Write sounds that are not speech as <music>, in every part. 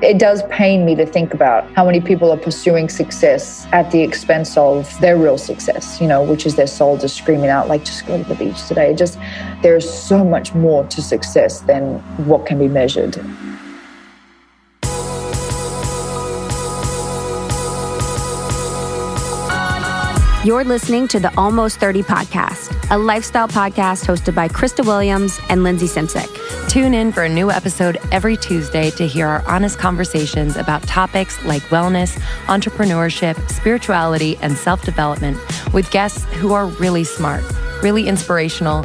It does pain me to think about how many people are pursuing success at the expense of their real success, you know, which is their soul just screaming out, like, just go to the beach today. Just there's so much more to success than what can be measured. You're listening to the Almost 30 podcast, a lifestyle podcast hosted by Krista Williams and Lindsay Simcik. Tune in for a new episode every Tuesday to hear our honest conversations about topics like wellness, entrepreneurship, spirituality, and self development with guests who are really smart, really inspirational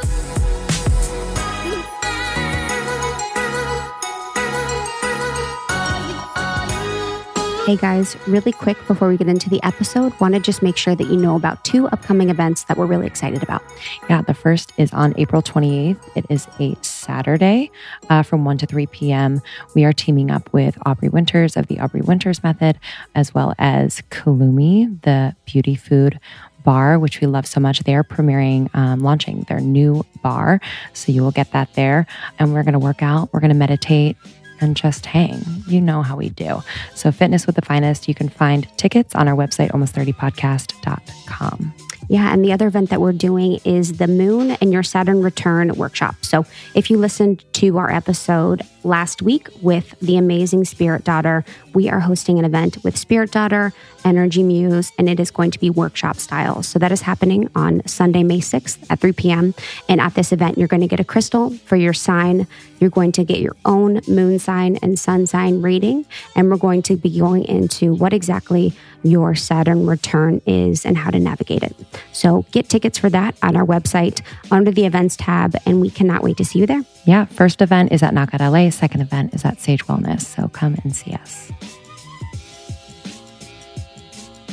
Hey guys, really quick before we get into the episode, want to just make sure that you know about two upcoming events that we're really excited about. Yeah, the first is on April 28th. It is a Saturday uh, from 1 to 3 p.m. We are teaming up with Aubrey Winters of the Aubrey Winters Method, as well as Kalumi, the beauty food bar, which we love so much. They are premiering, um, launching their new bar. So you will get that there. And we're going to work out, we're going to meditate and just hang. You know how we do. So, Fitness with the Finest, you can find tickets on our website, almost30podcast.com. Yeah, and the other event that we're doing is the Moon and Your Saturn Return workshop. So, if you listened to our episode last week with the amazing Spirit Daughter, we are hosting an event with Spirit Daughter, Energy Muse, and it is going to be workshop style. So, that is happening on Sunday, May 6th at 3 p.m. And at this event, you're going to get a crystal for your sign. You're going to get your own moon sign and sun sign reading. And we're going to be going into what exactly your Saturn return is and how to navigate it. So get tickets for that on our website under the events tab, and we cannot wait to see you there. Yeah, first event is at Knockout LA, second event is at Sage Wellness. So come and see us.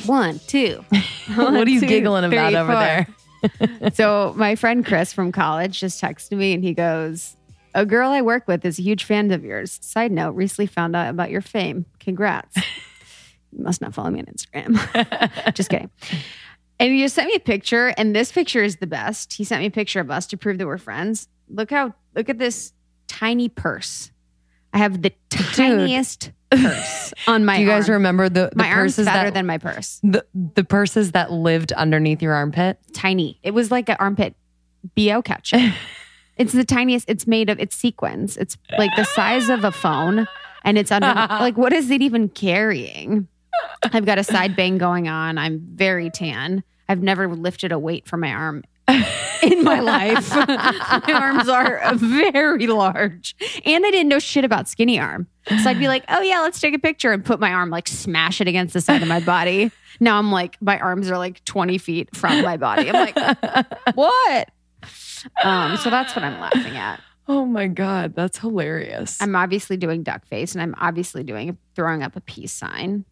One, two. <laughs> what are you two, giggling about over there? <laughs> so my friend Chris from college just texted me and he goes, a girl I work with is a huge fan of yours. Side note, recently found out about your fame. Congrats. <laughs> you must not follow me on Instagram. just kidding. And he just sent me a picture, and this picture is the best. He sent me a picture of us to prove that we're friends. Look how look at this tiny purse. I have the tiniest purse <laughs> on my. Do you guys arm. remember the, the my purses arm's fatter that than my purse? the the purses that lived underneath your armpit? Tiny. It was like an armpit bo ketchup. <laughs> it's the tiniest. It's made of. It's sequins. It's like the size of a phone, and it's under. <laughs> like what is it even carrying? I've got a side bang going on. I'm very tan. I've never lifted a weight from my arm in my life. <laughs> my arms are very large. And I didn't know shit about skinny arm. So I'd be like, oh, yeah, let's take a picture and put my arm, like smash it against the side of my body. Now I'm like, my arms are like 20 feet from my body. I'm like, <laughs> what? Um, so that's what I'm laughing at. Oh my God, that's hilarious. I'm obviously doing duck face and I'm obviously doing throwing up a peace sign.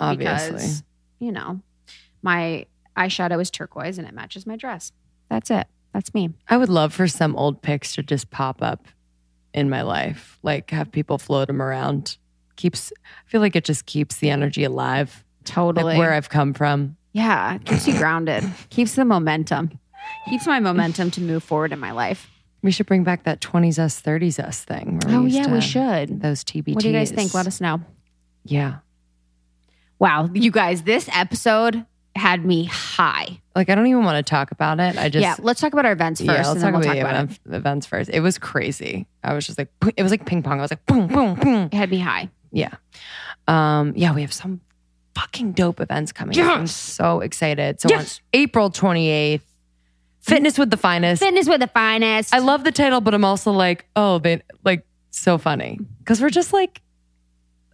Obviously. Because, you know, my eyeshadow is turquoise and it matches my dress. That's it. That's me. I would love for some old pics to just pop up in my life, like have people float them around. Keeps, I feel like it just keeps the energy alive. Totally. Like where I've come from. Yeah, keeps you grounded, keeps the momentum, keeps my momentum to move forward in my life. We should bring back that 20s us, 30s us thing. Oh, yeah, we should. Those TBTs. What do you guys think? Let us know. Yeah. Wow, you guys, this episode had me high. Like, I don't even want to talk about it. I just. yeah, let's talk about our events first. Yeah, let's and talk then we'll about talk about event- events first. It was crazy. I was just like, it was like ping pong. I was like, boom, boom, boom. It had me high. Yeah. Um, yeah, we have some fucking dope events coming up. I'm so excited. So Yes. on April 28th, Fitness with the Finest. Fitness with the finest. I love the title, but I'm also like, oh, they like so funny. Because we're just like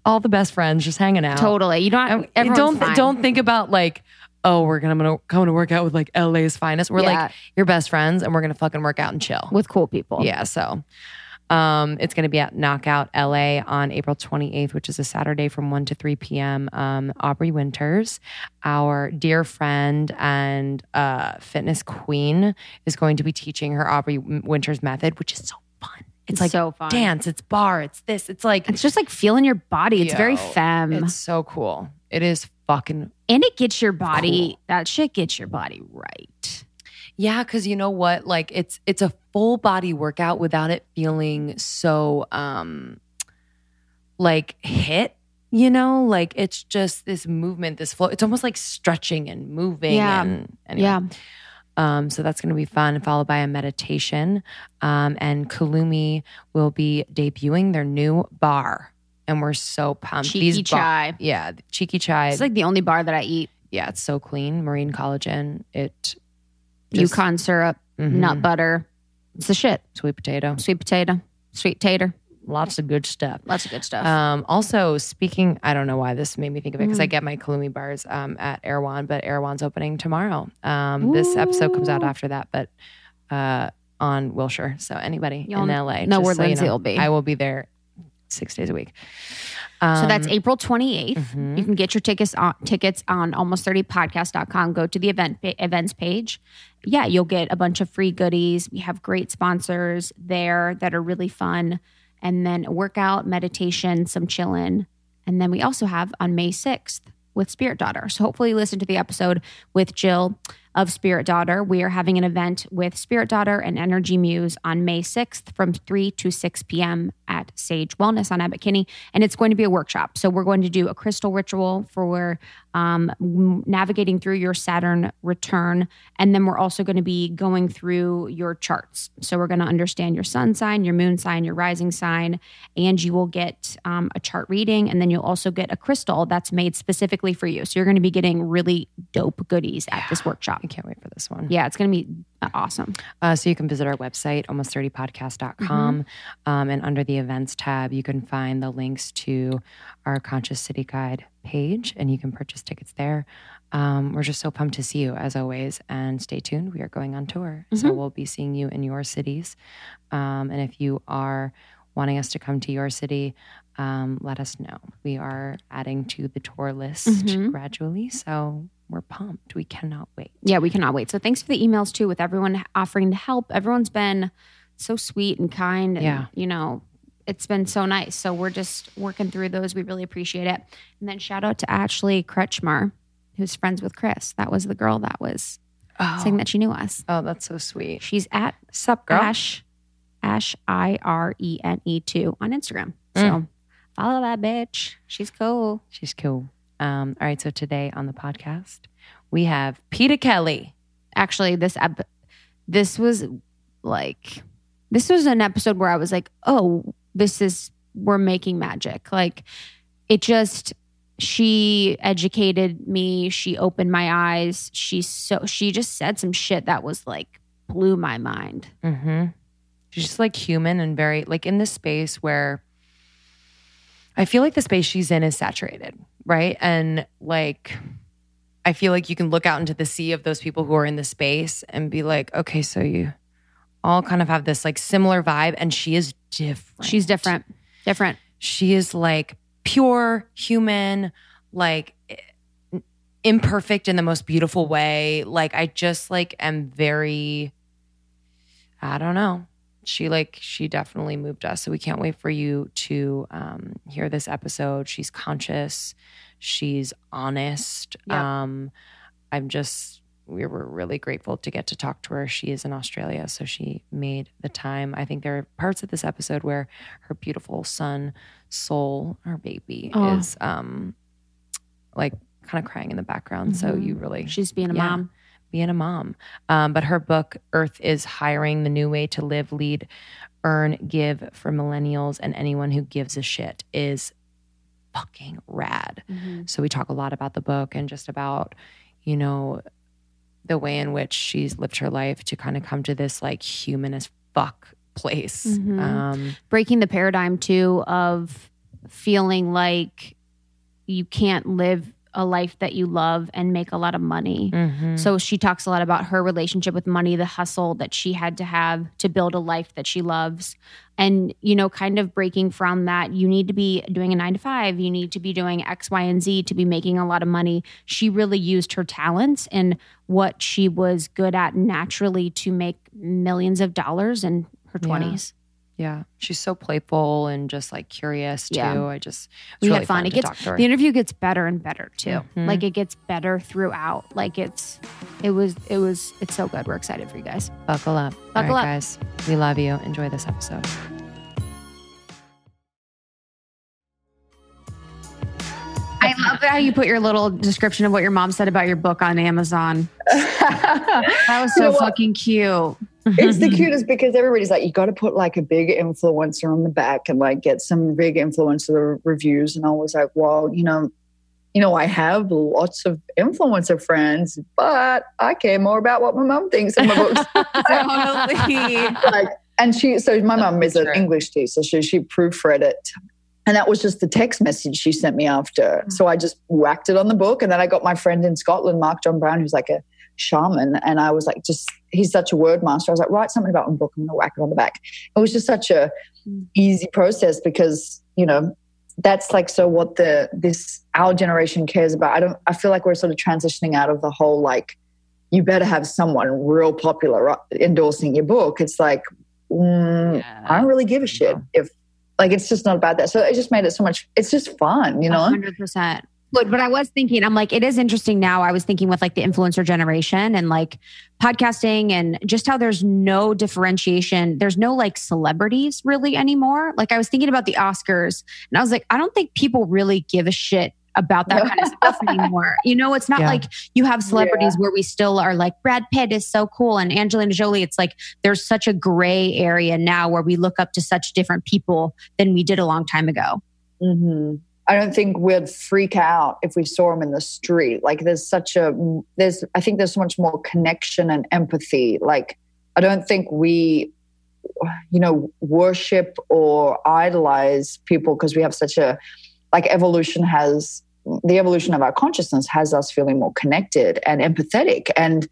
all the best friends just hanging out. totally. You don't. Don't fine. don't think about like, oh, we're gonna, gonna come to work out with like LA's finest. We're Yeah. like your best friends and we're gonna fucking work out and chill. with cool people. Yeah. So Um, it's going to be at Knockout LA on April 28th, which is a Saturday from 1 to 3 p.m. Um, Aubrey Winters, our dear friend and uh, fitness queen, is going to be teaching her Aubrey Winters method, which is so fun. It's like so fun. dance, it's bar, it's this, it's like It's just like feeling your body. It's very Yo, femme. It's so cool. It is fucking and it gets your body, Cool. that shit gets your body right. yeah. Because you know what? Like it's it's a full body workout without it feeling so um like HIIT. You know, like it's just this movement, this flow. It's almost like stretching and moving. Yeah. And, anyway. Yeah. Um, so that's going to be fun, followed by a meditation. Um, and Kalumi will be debuting their new bar. And we're so pumped. Cheeky ba- chai. yeah, cheeky chai. It's like the only bar that I eat. yeah, it's so clean. Marine collagen. It Just- yacon syrup, mhm, nut butter. It's the shit. sweet potato, Sweet potato, sweet tater. Lots of good stuff. Lots of good stuff. Um, also, speaking, I don't know why this made me think of it because Mm. I get my Kalumi bars um, at Erewhon, but Erewhon's opening tomorrow. Um, this episode comes out after that, but uh, on Wilshire. So anybody Y'all in LA, know where so you Lindsay know, will be. I will be there six days a week. so that's Um, April 28th. mhm. You can get your tickets on tickets on almost30podcast.com. Go to the event events page. Yeah, you'll get a bunch of free goodies. We have great sponsors there that are really fun. And then workout, meditation, some chillin'. And then we also have on May 6th with Spirit Daughter. So hopefully listen to the episode with Jill of Spirit Daughter. We are having an event with Spirit Daughter and Energy Muse on May 6th from 3 to 6 p.m. at Sage Wellness on Abbot Kinney. And it's going to be a workshop. So we're going to do a crystal ritual for um, navigating through your Saturn return. And then we're also going to be going through your charts. So we're going to understand your sun sign, your moon sign, your rising sign, and you will get um, a chart reading. And then you'll also get a crystal that's made specifically for you. So you're going to be getting really dope goodies at this workshop. I can't wait for this one. Yeah, it's going to be awesome. Uh, so you can visit our website, almost30podcast.com. Mm-hmm. Um, and under the events tab, you can find the links to our Conscious City Guide page and you can purchase tickets there. Um, we're just so pumped to see you as always. And stay tuned. We are going on tour. So Mm-hmm. we'll be seeing you in your cities. Um, and if you are wanting us to come to your city, um, let us know. We are adding to the tour list Mhm. gradually. So we're pumped. We cannot wait. Yeah, we cannot wait. So thanks for the emails too, with everyone offering to help. Everyone's been so sweet and kind. And, Yeah. You know, it's been so nice. So we're just working through those. We really appreciate it. And then shout out to Ashley Kretschmar, who's friends with Chris. That was the girl that was Oh, saying that she knew us. oh that's so sweet. She's at Sup, girl? Ash, Ash I R E N E 2 on Instagram. So Mm. follow that bitch. She's cool. She's cool. Um, all right. So today on the podcast, we have Peta Kelly. actually this ep- this was like this was an episode where I was like, "Oh, this is we're making magic." Like it just she educated me, she opened my eyes. She so she just said some shit that was like blew my mind. Mm-hmm. She's just like human and very like in this space where I feel like the space she's in is saturated, right? And like I feel like you can look out into the sea of those people who are in the space and be like, okay, so you all kind of have this like similar vibe, and she is different. She's different. Different. she is like pure human like imperfect in the most beautiful way like i just like am very i don't know she like she definitely moved us so we can't wait for you to um hear this episode she's conscious she's honest Yeah. um i'm just we were really grateful to get to talk to her she is in australia so she made the time i think there are parts of this episode where her beautiful son soul her baby Oh. is um like kind of crying in the background so Mhm. you really She's being a Yeah. mom. Being a mom. Um, but her book, Earth is Hiring the New Way to Live, Lead, Earn, Give for Millennials and anyone who gives a shit is fucking rad. So we talk a lot about the book and just about, you know, the way in which she's lived her life to kind of come to this like human as fuck place. Mhm. Um, breaking the paradigm too of feeling like you can't live a life that you love and make a lot of money. Mhm. So she talks a lot about her relationship with money, the hustle that she had to have to build a life that she loves. And, you know, kind of breaking from that, you need to be doing a nine to five, you need to be doing X, Y, and Z to be making a lot of money. She really used her talents and what she was good at naturally to make millions of dollars in her Yeah. 20s. Yeah, she's so playful and just like curious too. Yeah. I just We really had fun. It to gets talk to her. the interview gets better and better too. Mhm. Like it gets better throughout. Like it's it was it was it's so good. We're excited for you guys. Buckle up, Buckle up. guys. We love you. Enjoy this episode. I love how you put your little description of what your mom said about your book on Amazon. <laughs> That was You so know fucking cute. It's the cutest because everybody's like, you got to put like a big influencer on the back and like get some big influencer reviews. And I was like, well, you know, you know, I have lots of influencer friends, but I care more about what my mom thinks in my books. <laughs> Totally. like, and she, so my mom is an English teacher, so she proofread it. And that was just the text message she sent me after. So I just whacked it on the book. And then I got my friend in Scotland, Mark John Brown, who's like a shaman. And I was like, just, he's such a word master. I was like, write something about my book. I'm going to whack it on the back. It was just such a easy process because, you know, that's like so what the this our generation cares about. I don't I feel like we're sort of transitioning out of the whole like you better have someone real popular endorsing your book. It's like mm, I don't really give a shit if like it's just not about that. So it just made it so much. It's just fun, you know. hundred percent. But but I was thinking, I'm like, it is interesting now. I was thinking with like the influencer generation and like podcasting and just how there's no differentiation. There's no like celebrities really anymore. Like I was thinking about the Oscars and I was like, I don't think people really give a shit about that kind of <laughs> stuff anymore. You know, it's not Yeah. like you have celebrities where we still are like Brad Pitt is so cool and Angelina Jolie. It's like there's such a gray area now where we look up to such different people than we did a long time ago. hmm I don't think we'd freak out if we saw him in the street. Like there's such a there's I think there's so much more connection and empathy. Like I don't think we you know worship or idolize people because we have such a like evolution has the evolution of our consciousness has us feeling more connected and empathetic and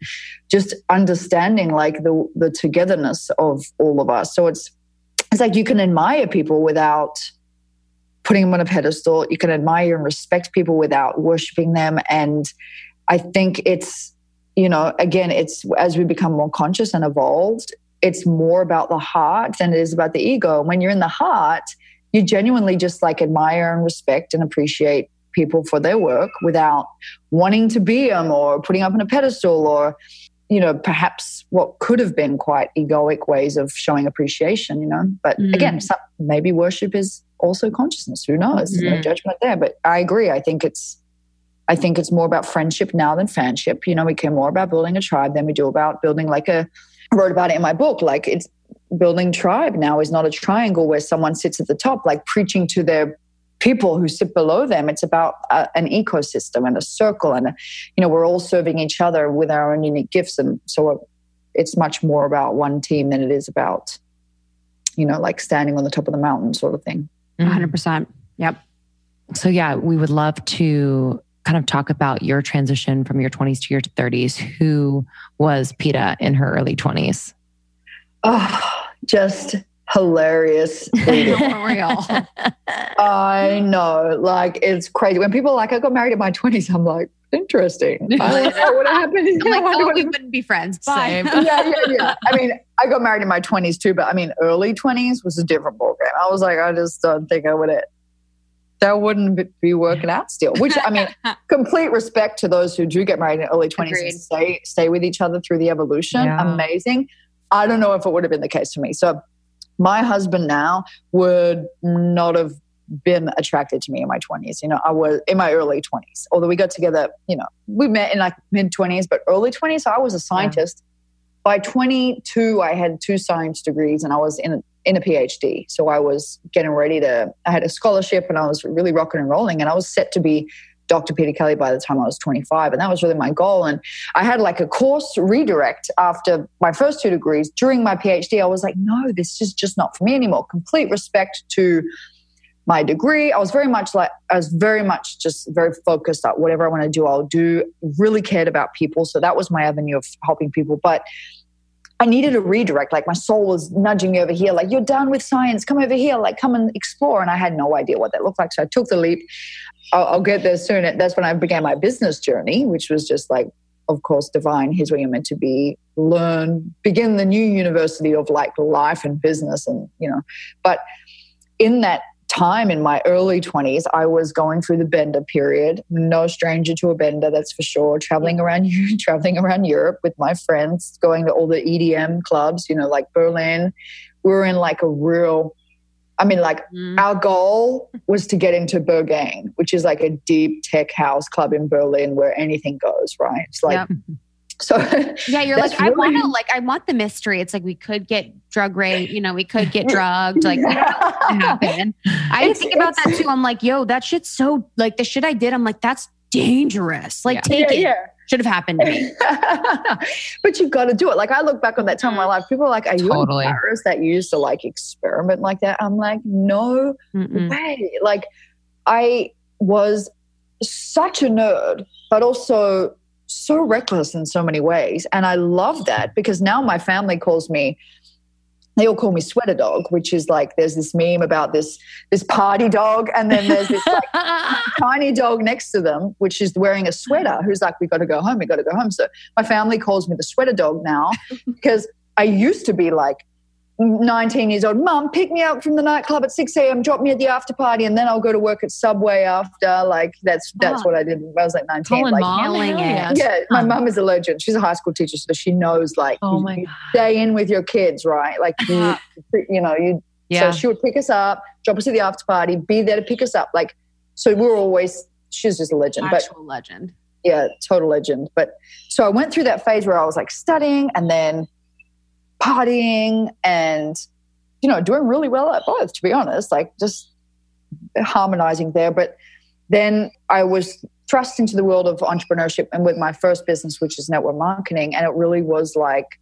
just understanding like the the togetherness of all of us. So it's it's like you can admire people without putting them on a pedestal. You can admire and respect people without worshiping them. And I think it's, you know, again, it's as we become more conscious and evolved, it's more about the heart than it is about the ego. When you're in the heart, you genuinely just like admire and respect and appreciate people for their work without wanting to be them or putting up on a pedestal or you know perhaps what could have been quite egoic ways of showing appreciation you know but Mm. again some, maybe worship is also consciousness. Who knows? There's no judgment there. But i agree. I think it's i think it's more about friendship now than fanship. You know we care more about building a tribe than we do about building like a I wrote about it in my book like it's building tribe now is not a triangle where someone sits at the top like preaching to their people who sit below them. It's about uh, an ecosystem and a circle and a, you know we're all serving each other with our own unique gifts. And so it's much more about one team than it is about you know like standing on the top of the mountain sort of thing Mhm. 100%. Yep. So yeah, we would love to kind of talk about your transition from your 20s to your 30s. Who was Peta in her early 20s? oh just hilarious <laughs> real. i know like it's crazy when people are like i got married in my 20s i'm like interesting <laughs> i don't know what happened I'm <laughs> like, oh, I oh, what we wouldn't be friends. Bye. Same. <laughs> yeah, yeah, yeah. I mean, I got married in my twenties too, but I mean, early twenties was a different ballgame. I was like, I just don't think I would. That wouldn't be- be working out still. Which I mean, complete respect to those who do get married in early twenties Agreed. and stay stay with each other through the evolution. Yeah. Amazing. I don't know if it would have been the case for me. So, my husband now would not have been attracted to me in my 20s. You know, I was in my early 20s. Although we got together, you know, we met in like mid 20s, but early 20s, I was a scientist. By 22, I had two science degrees and I was in a, in a PhD. So I was getting ready to, I had a scholarship and I was really rocking and rolling and I was set to be Dr. Peta Kelly by the time I was 25. And that was really my goal. And I had like a course redirect after my first two degrees. During my PhD, I was like, no, this is just not for me anymore. Complete respect to my degree. I was very much like, I was very much just very focused on whatever I want to do, I'll do. Really cared about people. So that was my avenue of helping people. But I needed a redirect. Like my soul was nudging me over here, like, you're done with science. Come over here, like, come and explore. And I had no idea what that looked like. So I took the leap. I'll, I'll get there soon. That's when I began my business journey, which was just like, of course, divine. Here's where you're meant to be. Learn, begin the new university of like life and business. And, you know, but in that time in my early 20s, I was going through the bender period. No stranger to a bender, that's for sure. Traveling around <laughs> traveling around Europe with my friends, going to all the EDM clubs, you know, like Berlin. We were in like a real I mean, like mm. our goal was to get into Berghain, which is like a deep tech house club in Berlin where anything goes, right? It's like yep. So <laughs> yeah, you're like, really... I want to like, I want the mystery. It's like we could get drug rate, you know, we could get <laughs> drugged. Like, happen. I it's, think about that too. I'm like, yo, that shit's so like the shit I did. I'm like, that's dangerous. Like, yeah. take yeah, it. Yeah. Should have happened to me. <laughs> but you've got to do it. Like I look back on that time in my mm. life, people are like, Are you totally. embarrassed that you used to like experiment like that? I'm like, no Mm-mm. way. Like I was such a nerd, but also so reckless in so many ways. And I love that because now my family calls me they all call me sweater dog, which is like there's this meme about this this party dog, and then there's this like, <laughs> tiny dog next to them, which is wearing a sweater, who's like, "We got to go home, we got to go home." So my family calls me the sweater dog now <laughs> because I used to be like, 19 years old, mum, pick me up from the nightclub at 6 a.m., drop me at the after party, and then I'll go to work at Subway after. Like, that's that's oh. what I did when I was like 19. like, mom, yeah, yeah, my um, mum is a legend. She's a high school teacher, so she knows, like, oh my you, stay in with your kids, right? Like, you, you know, you. Yeah. So she would pick us up, drop us at the after party, be there to pick us up. Like, so we were always, she's just a legend. Actual but, legend. Yeah, total legend. But so I went through that phase where I was like studying and then partying and you know doing really well at both to be honest like just harmonizing there. But then i was thrust into the world of entrepreneurship and with my first business which is network marketing and it really was like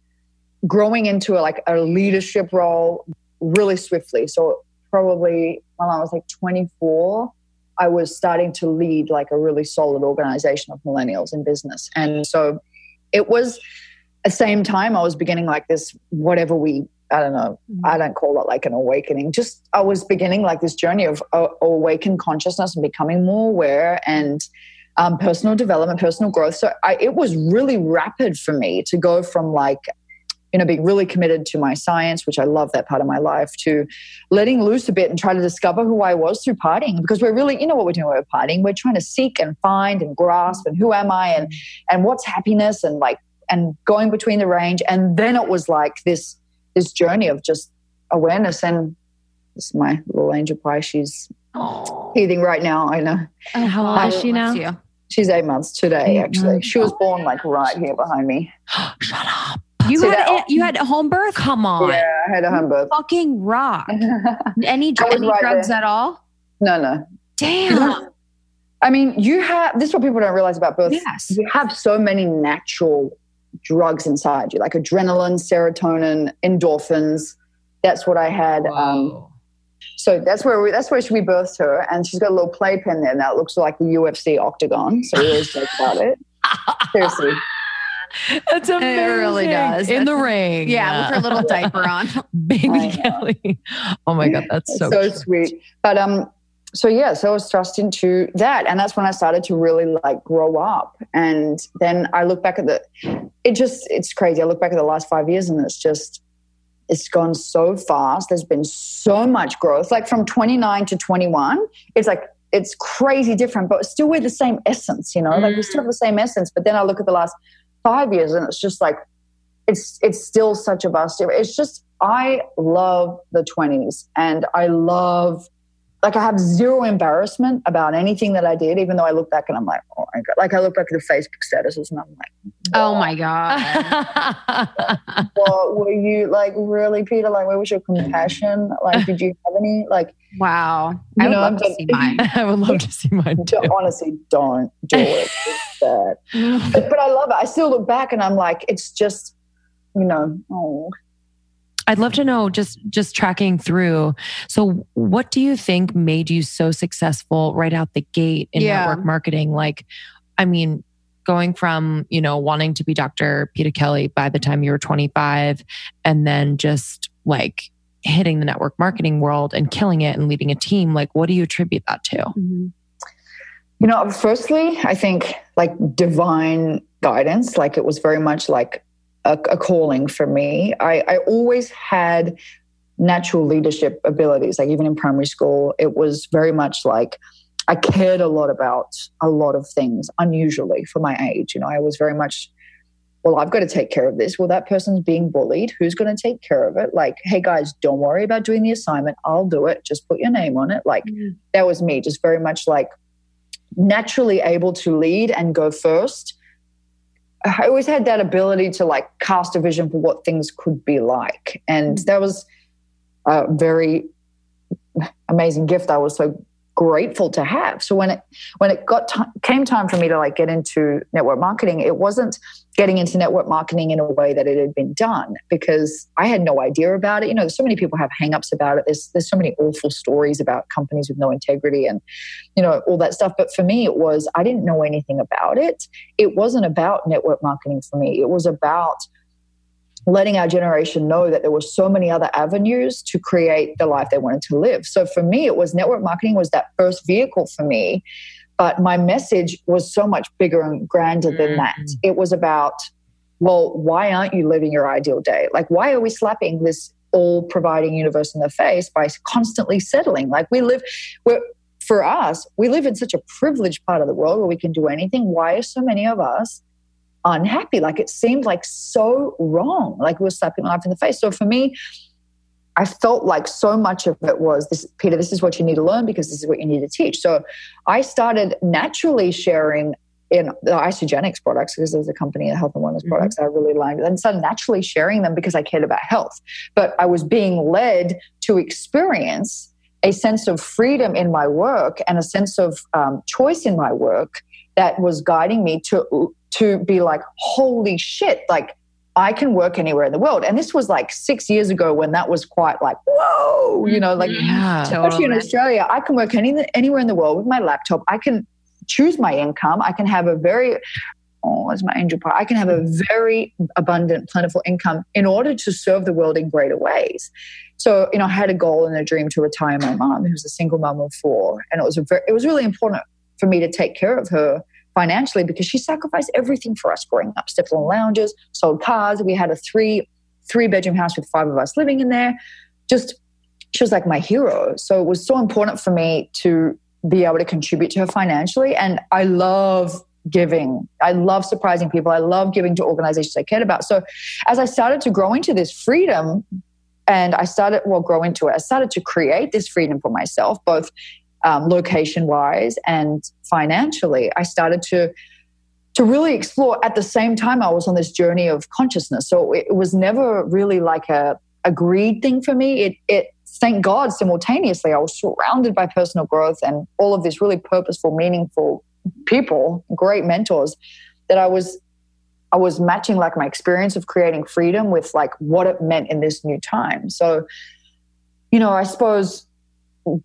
growing into a, like a leadership role really swiftly. So probably when i was like 24 i was starting to lead like a really solid organization of millennials in business. And so it was the same time, I was beginning like this, whatever we, I don't know, mm-hmm. I don't call it like an awakening. Just I was beginning like this journey of uh, awakened consciousness and becoming more aware and um, personal development, personal growth. So I, it was really rapid for me to go from like, you know, being really committed to my science, which I love that part of my life, to letting loose a bit and try to discover who I was through partying. Because we're really, you know, what we're doing when we're partying. We're trying to seek and find and grasp and who am I and and what's happiness and like and going between the range. And then it was like this this journey of just awareness. And this is my little angel pie. She's oh. teething right now. I know. Oh, how old is she now? She's eight months today. Actually, she was born like right here behind me. <gasps> Shut up. You had that, you had a home birth? Come on. Yeah, I had a home birth. Fucking rock. <laughs> any any right drugs there. at all? No, no. Damn. <laughs> I mean, you have this is what people don't realize about birth. Yes. You have so many natural drugs inside you, like adrenaline, serotonin, endorphins. That's what I had. Um, so that's where we, that's where she birthed her, and she's got a little playpen there now. It looks like the UFC octagon. So we always joke about it. <laughs> Seriously. That's amazing. It really does. In the ring. Yeah, with her little diaper on. <laughs> Baby Kelly. Oh my God, that's so, so sweet. But um, so yeah, so I was thrust into that, and that's when I started to really like grow up. And then I look back at the, it just it's crazy. I look back at the last five years, and it's just it's gone so fast. There's been so much growth. Like from 29 to 21, it's like it's crazy different, but still with the same essence. You know, mm. like we still have the same essence. But then I look at the last five years, and it's just like it's it's still such a vast. It's just I love the 20s, and I love like I have zero embarrassment about anything that I did, even though I look back and I'm like, oh my God. Like I look back at the Facebook statuses and I'm like, oh my God. <laughs> what were you like really, Peta? Like, where was your compassion? Like, did you have any like Wow. I would know, love to see mine. <laughs> I would love to see mine <laughs> too. Honestly, don't do it. But, but I love it. I still look back and I'm like, it's just, you know, oh I'd love to know just just tracking through. So what do you think made you so successful right out the gate in Yeah. network marketing? Like, I mean, going from, you know, wanting to be Dr. Peta Kelly by the time you were 25 and then just like hitting the network marketing world and killing it and leading a team, like what do you attribute that to? Mhm. You know, firstly, I think like divine guidance, like it was very much like a, a calling for me. I, I always had natural leadership abilities, like even in primary school, it was very much like I cared a lot about a lot of things, unusually for my age. You know, I was very much, well, I've got to take care of this. Well, that person's being bullied. Who's going to take care of it? Like, hey guys, don't worry about doing the assignment. I'll do it. Just put your name on it. Like, Mhm. that was me, just very much like naturally able to lead and go first. I always had that ability to like cast a vision for what things could be like. And mm-hmm. that was a very amazing gift I was so grateful to have. So when it when it got ti came time for me to like get into network marketing, it wasn't getting into network marketing in a way that it had been done because I had no idea about it. You know, so many people have hangups about it. There's there's so many awful stories about companies with no integrity and you know all that stuff. But for me, it was I didn't know anything about it. It wasn't about network marketing for me. It was about letting our generation know that there were so many other avenues to create the life they wanted to live. So for me, it was network marketing was that first vehicle for me, but my message was so much bigger and grander than mm. that. It was about, well, why aren't you living your ideal day? Like, why are we slapping this all providing universe in the face by constantly settling? Like, we live, we're, for us, we live in such a privileged part of the world where we can do anything. Why are so many of us unhappy? Like, it seemed like so wrong. Like, we're slapping life in the face. So for me, I felt like so much of it was this, Peta, this is what you need to learn because this is what you need to teach. So I started naturally sharing in the Isagenix products because there's a company, the health and wellness Mhm. products I really liked, and started naturally sharing them because I cared about health. But I was being led to experience a sense of freedom in my work and a sense of um, choice in my work that was guiding me to to be like, holy shit, like I can work anywhere in the world. And this was like six years ago when that was quite like, whoa, you know, like mm-hmm. Yeah. especially in Australia, I can work any, anywhere in the world with my laptop. I can choose my income. I can have a very, oh, as my angel part, I can have a very abundant, plentiful income in order to serve the world in greater ways. So, you know, I had a goal and a dream to retire my mom, who was a single mom of four, and it was a very, it was really important for me to take care of her financially because she sacrificed everything for us growing up. Stepped on lounges, sold cars. We had a three three bedroom house with five of us living in there. Just she was like my hero. So it was so important for me to be able to contribute to her financially. And I love giving. I love surprising people. I love giving to organizations I cared about. So as I started to grow into this freedom and I started, well, grow into it, I started to create this freedom for myself, both um, location wise and financially. I started to to really explore at the same time I was on this journey of consciousness. So it, it was never really like a, agreed thing for me. It, it, thank God, simultaneously, I was surrounded by personal growth and all of these really purposeful, meaningful people, great mentors that I was, I was matching like my experience of creating freedom with like what it meant in this new time. So, you know, I suppose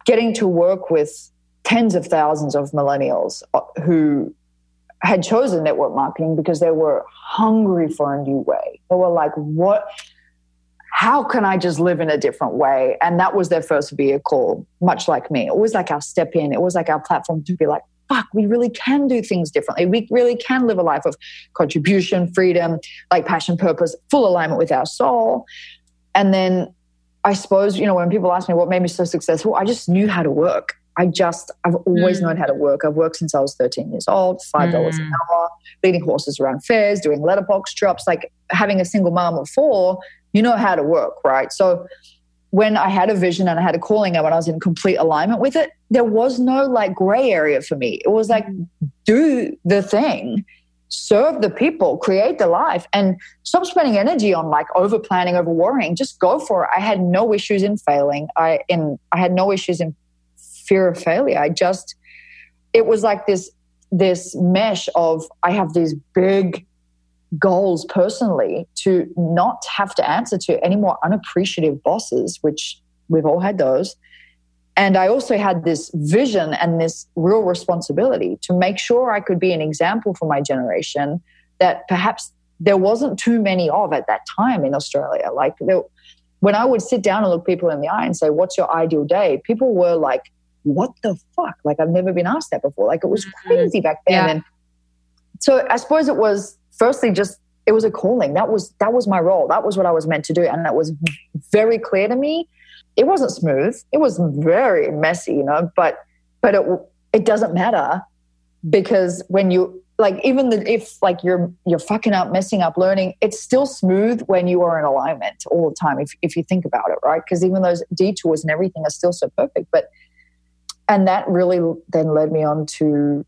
getting to work with tens of thousands of millennials uh, who had chosen network marketing because they were hungry for a new way. They were like, what? How can I just live in a different way? And that was their first vehicle, much like me. It was like our step in, it was like our platform to be like, fuck, we really can do things differently. We really can live a life of contribution, freedom, like passion, purpose, full alignment with our soul. And then I suppose, you know, when people ask me what made me so successful, I just knew how to work. I just, I've always Mm. known how to work. I've worked since I was 13 years old, $5 Mm. an hour, leading horses around fairs, doing letterbox drops, like having a single mom of four, you know how to work, right? So when I had a vision and I had a calling and when I was in complete alignment with it, there was no like gray area for me. It was like, do the thing, serve the people, create the life, and stop spending energy on like over planning, over worrying. Just go for it. I had no issues in failing. I in I had no issues in fear of failure. I just it was like this this mesh of I have these big goals personally to not have to answer to any more unappreciative bosses, which we've all had those. And I also had this vision and this real responsibility to make sure I could be an example for my generation that perhaps there wasn't too many of at that time in Australia. Like there, when I would sit down and look people in the eye and say, What's your ideal day? People were like, What the fuck? Like, I've never been asked that before. Like, it was mm-hmm. crazy back then. Yeah. And so I suppose it was firstly just it was a calling. That was that was my role. That was what I was meant to do. And that was very clear to me. It wasn't smooth. It was very messy, you know, but but it it doesn't matter because when you like even the, if like you're you're fucking up messing up learning it's still smooth when you are in alignment all the time if, if you think about it right because even those detours and everything are still so perfect but and that really then led me on to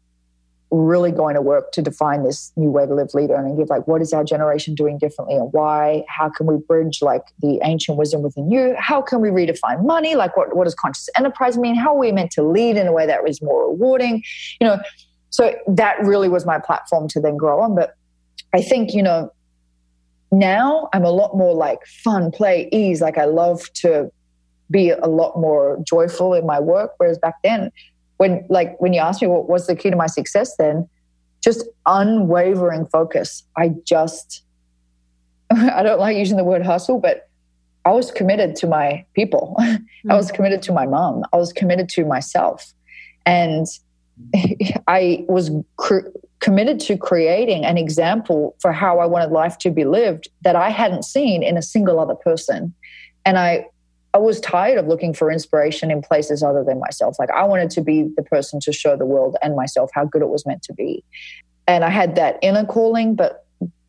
really going to work to define this new way to live leader and give like what is our generation doing differently and why how can we bridge like the ancient wisdom with the new how can we redefine money like what, what does conscious enterprise mean how are we meant to lead in a way that is more rewarding you know so that really was my platform to then grow on. But I think, you know, now I'm a lot more like fun, play, ease. Like I love to be a lot more joyful in my work. Whereas back then, when like when you asked me what was the key to my success, then just unwavering focus. I just <laughs> I don't like using the word hustle, but I was committed to my people. Mm-hmm. <laughs> I was committed to my mom. I was committed to myself. And <laughs> I was cr- committed to creating an example for how I wanted life to be lived that I hadn't seen in a single other person. And I I was tired of looking for inspiration in places other than myself. Like I wanted to be the person to show the world and myself how good it was meant to be. And I had that inner calling, but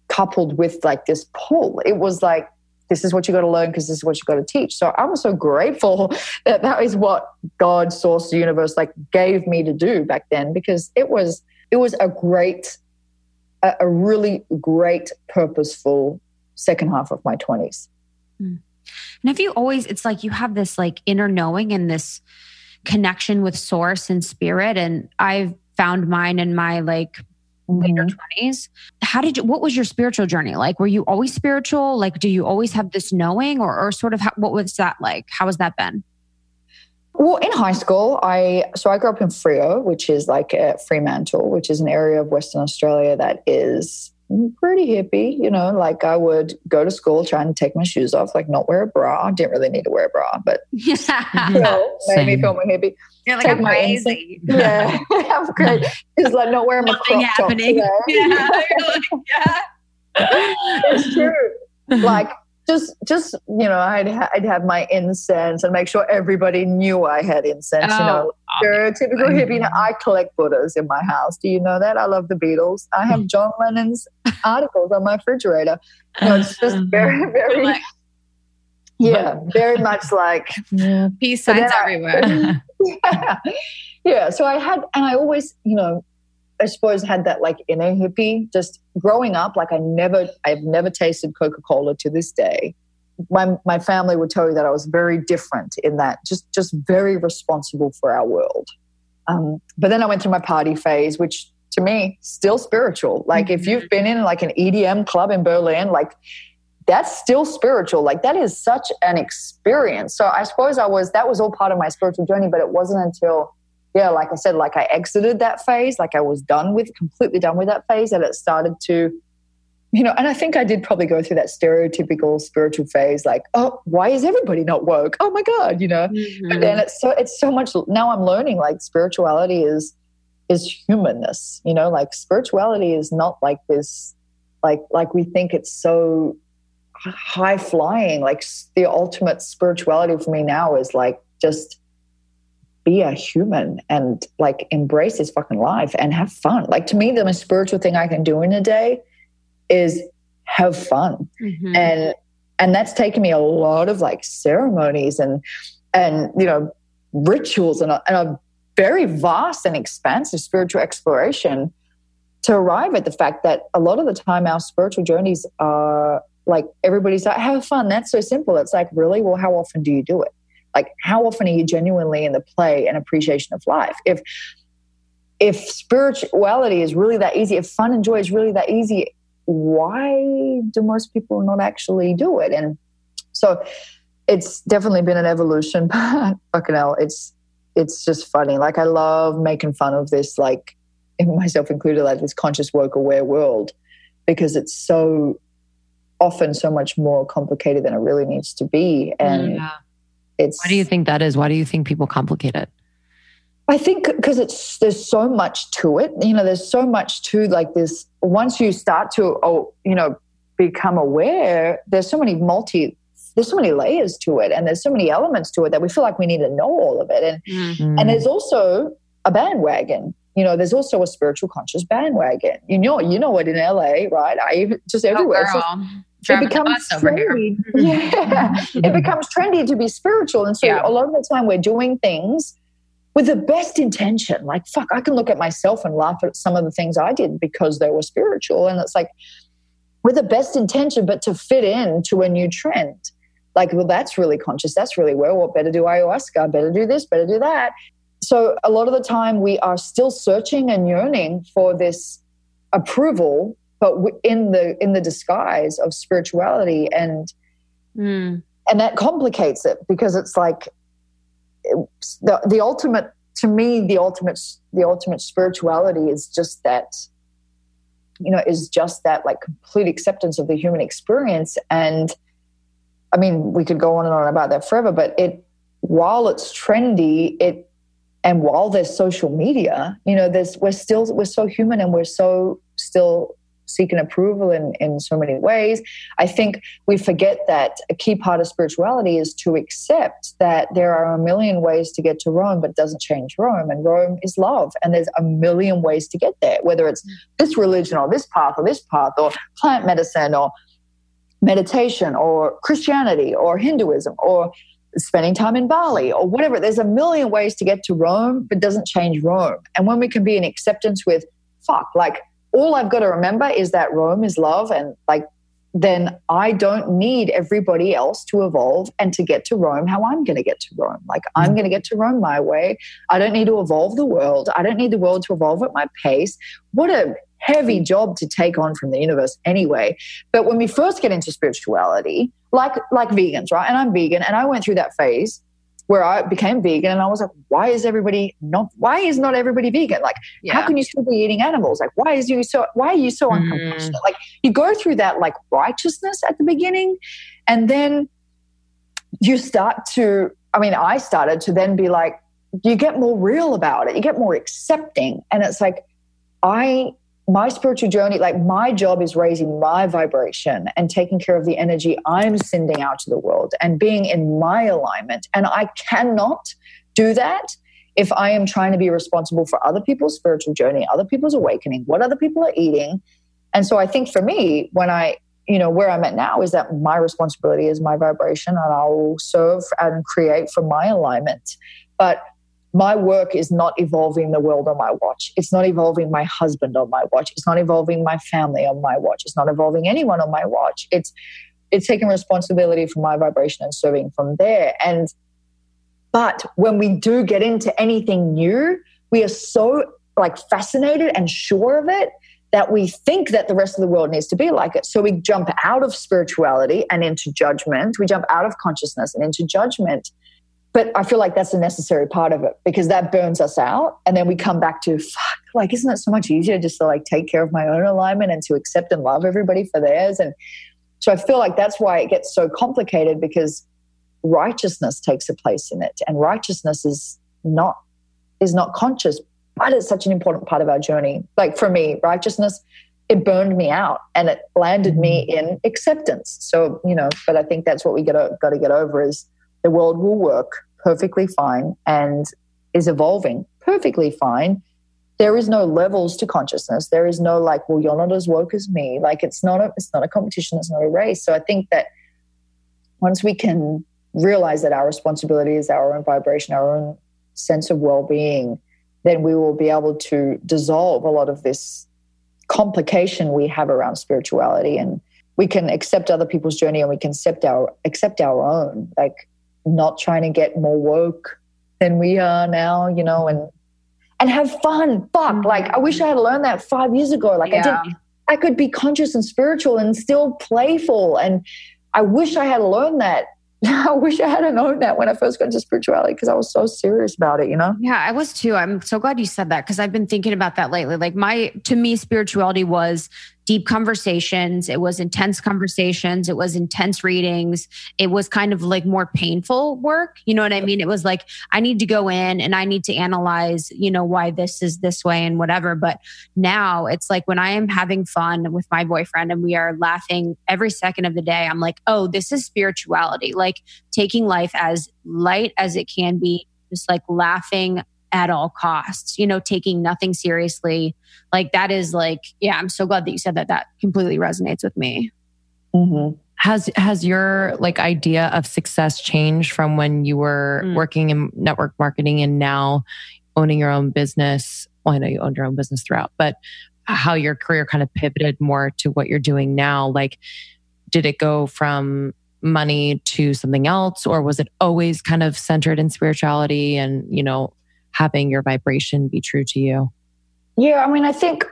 coupled with like this pull. It was like this is what you got to learn because this is what you got to teach. So I'm so grateful <laughs> that that is what God, source, the universe, like gave me to do back then because it was it was a great, a, a really great, purposeful second half of my twenties. Mm. And have you always? It's like you have this like inner knowing and this connection with source and spirit, and I've found mine in my like later mm-hmm. 20s how did you what was your spiritual journey like were you always spiritual like do you always have this knowing or, or sort of how, what was that like how has that been well in high school i so i grew up in freo which is like a fremantle which is an area of western australia that is pretty hippie, you know, like I would go to school trying to take my shoes off, like not wear a bra. I didn't really need to wear a bra, but <laughs> you know, made me feel more hippy. You're like, I'm crazy. Yeah, <laughs> I'm <laughs> great. Just like not wearing my crop happening. Top, you? Yeah, like, yeah. it's true. Like just just you know I'd ha- I'd have my incense and make sure everybody knew I had incense. Oh, you know, oh, stereotypical hippie. Now, I collect Buddhas in my house. Do you know that? I love the Beatles. I have <laughs> John Lennon's articles on my refrigerator. You know, it's <laughs> just very very. <laughs> yeah, very much like peace signs everywhere. yeah. yeah, so I had, and I always, you know, I suppose had that like inner hippie. Just growing up, like I never, I've never tasted Coca Cola to this day. My my family would tell you that I was very different in that, just just very responsible for our world. Um, but then I went through my party phase, which to me still spiritual. Like mm-hmm. if you've been in like an EDM club in Berlin, like that's still spiritual. Like that is such an experience. So I suppose I was that was all part of my spiritual journey, but it wasn't until yeah, like I said, like I exited that phase, like I was done with, completely done with that phase, and it started to, you know, and I think I did probably go through that stereotypical spiritual phase, like, oh, why is everybody not woke? Oh my God, you know. Mm-hmm. But then it's so it's so much now I'm learning like spirituality is is humanness, you know, like spirituality is not like this like like we think it's so high flying. Like the ultimate spirituality for me now is like just be a human and like embrace this fucking life and have fun. Like to me, the most spiritual thing I can do in a day is have fun. Mm-hmm. And and that's taken me a lot of like ceremonies and and you know rituals and a, and a very vast and expansive spiritual exploration to arrive at the fact that a lot of the time our spiritual journeys are like everybody's like have fun that's so simple it's like really well how often do you do it like, how often are you genuinely in the play and appreciation of life? If if spirituality is really that easy, if fun and joy is really that easy, why do most people not actually do it? And so it's definitely been an evolution, <laughs> but fucking hell, it's it's just funny. Like I love making fun of this, like <laughs> myself included, like this conscious woke aware world because it's so often so much more complicated than it really needs to be. And yeah. It's why do you think that is? Why do you think people complicate it? I think because it's there's so much to it. You know, there's so much to like this. Once you start to oh, you know, become aware, there's so many multi there's so many layers to it and there's so many elements to it that we feel like we need to know all of it. And mm-hmm. and there's also a bandwagon. You know, there's also a spiritual conscious bandwagon. You know, you know it in LA, right? I even just everywhere. Oh, it becomes trendy. <laughs> yeah, it becomes trendy to be spiritual, and so yeah. a lot of the time we're doing things with the best intention. Like, fuck, I can look at myself and laugh at some of the things I did because they were spiritual. And it's like, with the best intention, but to fit in to a new trend. Like, well, that's really conscious. That's really well. What better do ayahuasca? Better do this, better do that. So, a lot of the time, we are still searching and yearning for this approval, but in the in the disguise of spirituality, and mm. and that complicates it because it's like the, the ultimate to me the ultimate the ultimate spirituality is just that you know is just that like complete acceptance of the human experience and i mean we could go on and on about that forever but it while it's trendy it and while there's social media you know there's we're still we're so human and we're so still seeking approval in, in so many ways. I think we forget that a key part of spirituality is to accept that there are a million ways to get to Rome, but it doesn't change Rome. And Rome is love. And there's a million ways to get there, whether it's this religion or this path or this path or plant medicine or meditation or Christianity or Hinduism or spending time in Bali or whatever. There's a million ways to get to Rome, but doesn't change Rome. And when we can be in acceptance with, fuck, like all I've got to remember is that Rome is love and like then I don't need everybody else to evolve and to get to Rome how I'm going to get to Rome. Like, I'm mm. going to get to Rome my way. I don't need to evolve the world. I don't need the world to evolve at my pace. What a heavy job to take on from the universe anyway. But when we first get into spirituality, like like vegans, right? And I'm vegan and I went through that phase where I became vegan and I was like, why is everybody not, why is not everybody vegan? Like, yeah. how can you still be eating animals? Like, why is you so, why are you so mm. uncompassionate? Like, you go through that like righteousness at the beginning and then you start to, I mean, I started to then be like, you get more real about it, you get more accepting. And it's like, I my spiritual journey, like my job is raising my vibration and taking care of the energy I'm sending out to the world and being in my alignment. And I cannot do that if I am trying to be responsible for other people's spiritual journey, other people's awakening, what other people are eating. And so I think for me, when I, you know, where I'm at now is that my responsibility is my vibration and I'll serve and create from my alignment. But my work is not evolving the world on my watch. It's not evolving my husband on my watch. It's not evolving my family on my watch. It's not evolving anyone on my watch. It's it's taking responsibility for my vibration and serving from there. And but when we do get into anything new, we are so like fascinated and sure of it that we think that the rest of the world needs to be like it. So we jump out of spirituality and into judgment. We jump out of consciousness and into judgment but I feel like that's a necessary part of it because that burns us out. And then we come back to, fuck, like, isn't it so much easier just to like take care of my own alignment and to accept and love everybody for theirs? And so I feel like that's why it gets so complicated because righteousness takes a place in it. And righteousness is not, is not conscious, but it's such an important part of our journey. Like for me, righteousness, it burned me out and it landed me mm-hmm. in acceptance. So, you know, but I think that's what we gotta, gotta get over is, the world will work perfectly fine and is evolving perfectly fine. There is no levels to consciousness. There is no like, well, you're not as woke as me. Like it's not a it's not a competition, it's not a race. So I think that once we can realize that our responsibility is our own vibration, our own sense of well-being, then we will be able to dissolve a lot of this complication we have around spirituality and we can accept other people's journey and we can accept our accept our own like not trying to get more woke than we are now, you know, and and have fun. Fuck, mm-hmm. like I wish I had learned that five years ago. Like yeah. I didn't I could be conscious and spiritual and still playful. And I wish I had learned that <laughs> I wish I had known that when I first got into spirituality because I was so serious about it, you know? Yeah, I was too. I'm so glad you said that because I've been thinking about that lately. Like, my, to me, spirituality was deep conversations. It was intense conversations. It was intense readings. It was kind of like more painful work. You know what I mean? It was like, I need to go in and I need to analyze, you know, why this is this way and whatever. But now it's like when I am having fun with my boyfriend and we are laughing every second of the day, I'm like, oh, this is spirituality. Like taking life as light as it can be, just like laughing at all costs, you know, taking nothing seriously. Like that is like, yeah, I'm so glad that you said that. That completely resonates with me. Mm-hmm. Has has your like idea of success changed from when you were mm. working in network marketing and now owning your own business? Well, I know you owned your own business throughout, but how your career kind of pivoted more to what you're doing now. Like, did it go from money to something else, or was it always kind of centered in spirituality and you know having your vibration be true to you? Yeah, I mean, I think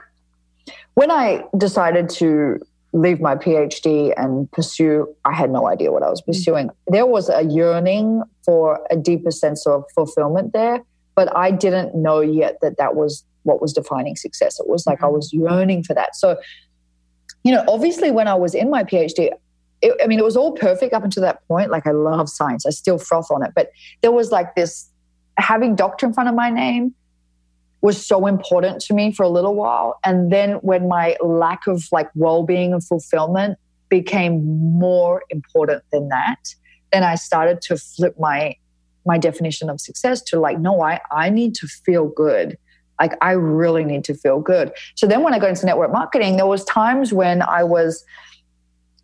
when I decided to leave my PhD and pursue, I had no idea what I was pursuing. There was a yearning for a deeper sense of fulfillment there, but I didn't know yet that that was what was defining success. It was like mm-hmm. I was yearning for that. So, you know, obviously, when I was in my PhD, it, I mean, it was all perfect up until that point. Like, I love science, I still froth on it, but there was like this having doctor in front of my name was so important to me for a little while. And then when my lack of like well-being and fulfillment became more important than that, then I started to flip my my definition of success to like, no, I, I need to feel good. Like I really need to feel good. So then when I got into network marketing, there was times when I was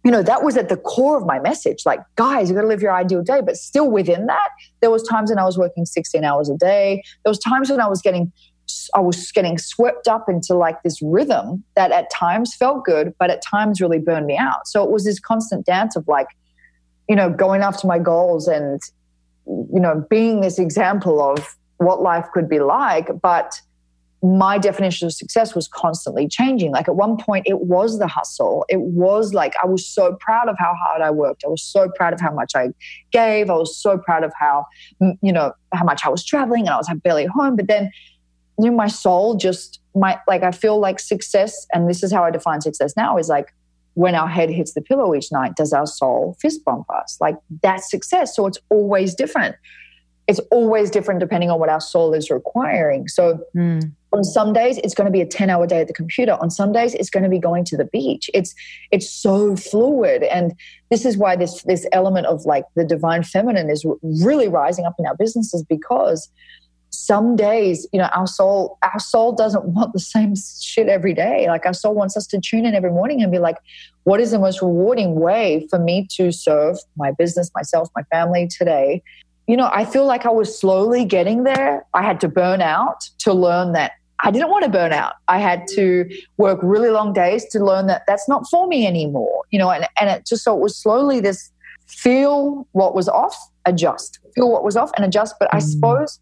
you know that was at the core of my message. Like guys you got to live your ideal day. But still within that there was times when i was working 16 hours a day. There was times when i was getting i was getting swept up into like this rhythm that at times felt good but at times really burned me out. So it was this constant dance of like you know going after my goals and you know being this example of what life could be like. But my definition of success was constantly changing. Like at one point, it was the hustle. It was like I was so proud of how hard I worked. I was so proud of how much I gave. I was so proud of how, you know, how much I was traveling and I was barely home. But then, you know, my soul just, my, like, I feel like success, and this is how I define success now is like when our head hits the pillow each night, does our soul fist bump us? Like that's success. So it's always different. It's always different depending on what our soul is requiring. So, mm on some days it's going to be a 10 hour day at the computer. On some days it's going to be going to the beach. It's it's so fluid. And this is why this this element of like the divine feminine is really rising up in our businesses because some days you know our soul our soul doesn't want the same shit every day. Like our soul wants us to tune in every morning and be like what is the most rewarding way for me to serve my business myself my family today you know, I feel like I was slowly getting there. I had to burn out to learn that I didn't want to burn out. I had to work really long days to learn that that's not for me anymore, you know, and, and it just so it was slowly this feel what was off, adjust, feel what was off and adjust. But I mm. suppose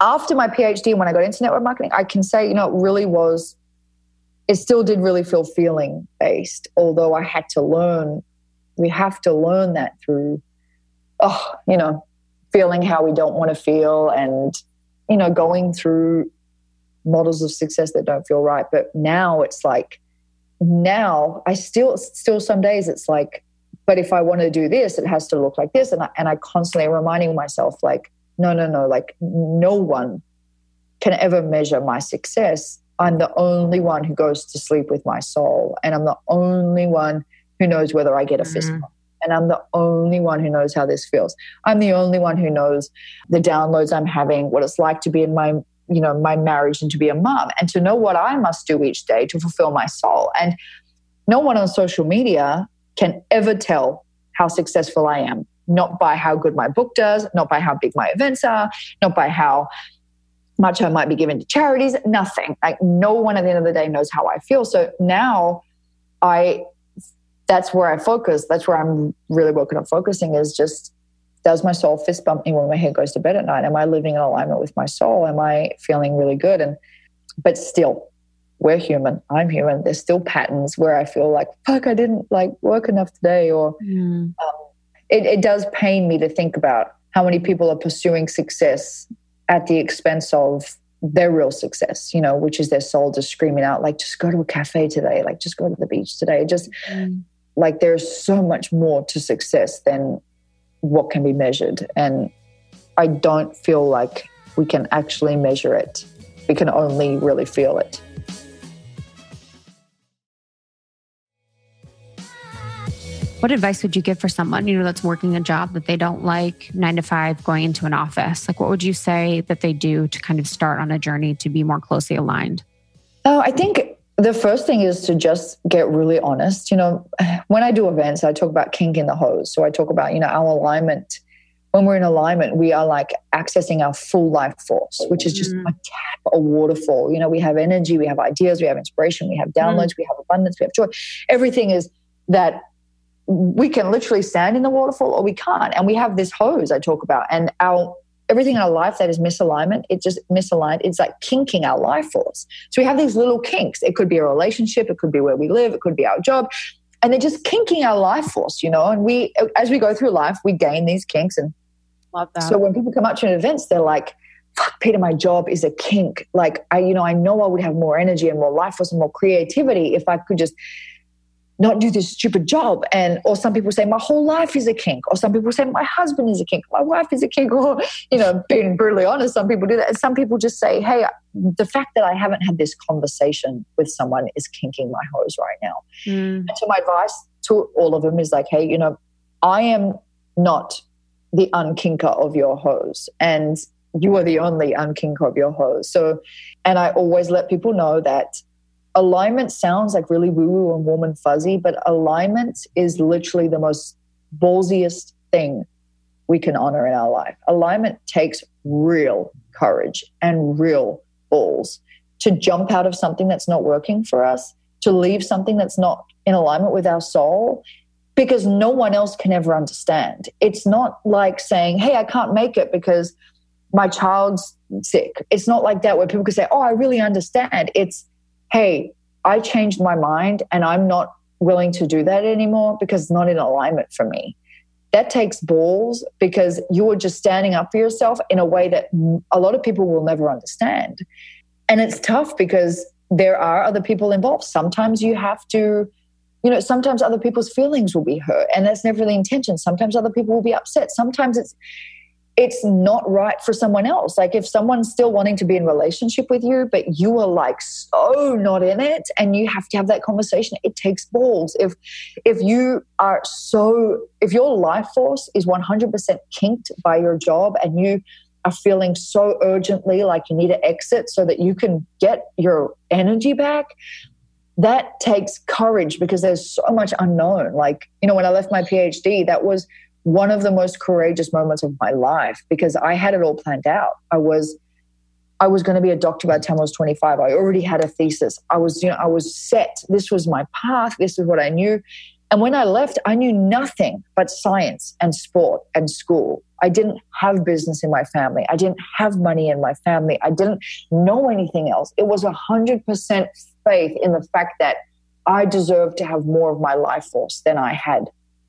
after my PhD, and when I got into network marketing, I can say, you know, it really was, it still did really feel feeling based, although I had to learn, we have to learn that through, oh, you know, feeling how we don't want to feel and you know going through models of success that don't feel right. But now it's like now i still still some days it's like but if i want to do this it has to look like this. And I, and I constantly reminding myself like no no no like no one can ever measure my success. I'm the only one who goes to sleep with my soul. And i'm the only one who knows whether i get a fist mm-hmm. bump and I'm the only one who knows how this feels. I'm the only one who knows the downloads I'm having, what it's like to be in my you know my marriage and to be a mom and to know what I must do each day to fulfill my soul. And no one on social media can ever tell how successful I am, not by how good my book does, not by how big my events are, not by how much I might be given to charities, nothing. Like no one at the end of the day knows how I feel. So now I that's where I focus. That's where I'm really working on focusing is just does my soul fist bump me when my head goes to bed at night? Am I living in alignment with my soul? Am I feeling really good? And but still, we're human. I'm human. There's still patterns where I feel like, fuck, I didn't like work enough today. Or mm. um, it, it does pain me to think about how many people are pursuing success at the expense of their real success, you know, which is their soul just screaming out, like, just go to a cafe today, like, just go to the beach today. Just mm. Like there's so much more to success than what can be measured. And I don't feel like we can actually measure it. We can only really feel it. What advice would you give for someone, you know, that's working a job that they don't like, nine to five, going into an office? Like, what would you say that they do to kind of start on a journey to be more closely aligned? Oh, I think the first thing is to just get really honest. You know, when I do events, I talk about kink in the hose. So I talk about, you know, our alignment. When we're in alignment, we are like accessing our full life force, which is just mm. a tap, a waterfall. You know, we have energy, we have ideas, we have inspiration, we have downloads, mm. we have abundance, we have joy. Everything is that we can literally stand in the waterfall or we can't. And we have this hose I talk about, and our everything in our life that is misalignment, it just misaligned. It's like kinking our life force. So we have these little kinks. It could be a relationship, it could be where we live, it could be our job. And they're just kinking our life force, you know. And we, as we go through life, we gain these kinks. And love that. So when people come up to an events, they're like, fuck, Peta, my job is a kink. Like, I, you know, I know I would have more energy and more life force and more creativity if I could just not do this stupid job. And or some people say my whole life is a kink. Or some people say my husband is a kink. My wife is a kink. <laughs> Or you know being brutally honest some people do that. And some people just say hey the fact that i haven't had this conversation with someone is kinking my hose right now. Mm. and so my advice to all of them is like hey you know i am not the unkinker of your hose and you are the only unkinker of your hose so and i always let people know that alignment sounds like really woo woo and warm and fuzzy, but alignment is literally the most ballsiest thing we can honor in our life. Alignment takes real courage and real balls to jump out of something that's not working for us, to leave something that's not in alignment with our soul, because no one else can ever understand. It's not like saying, hey, I can't make it because my child's sick. It's not like that where people can say, oh, I really understand. It's, hey, I changed my mind and I'm not willing to do that anymore because it's not in alignment for me. That takes balls because you are just standing up for yourself in a way that a lot of people will never understand. And it's tough because there are other people involved. Sometimes you have to, you know, sometimes other people's feelings will be hurt, and that's never the intention. Sometimes other people will be upset. Sometimes it's it's not right for someone else. Like if someone's still wanting to be in relationship with you, but you are like so not in it and you have to have that conversation, it takes balls. If if you are so if your life force is 100% kinked by your job and you are feeling so urgently like you need to exit so that you can get your energy back, that takes courage because there's so much unknown. Like, you know, when I left my PhD, that was one of the most courageous moments of my life because I had it all planned out. I was I was going to be a doctor by the time I was 25. I already had a thesis. I was, you know, I was set. This was my path. This is what I knew. And when I left, I knew nothing but science and sport and school. I didn't have business in my family. I didn't have money in my family. I didn't know anything else. It was 100% faith in the fact that I deserved to have more of my life force than I had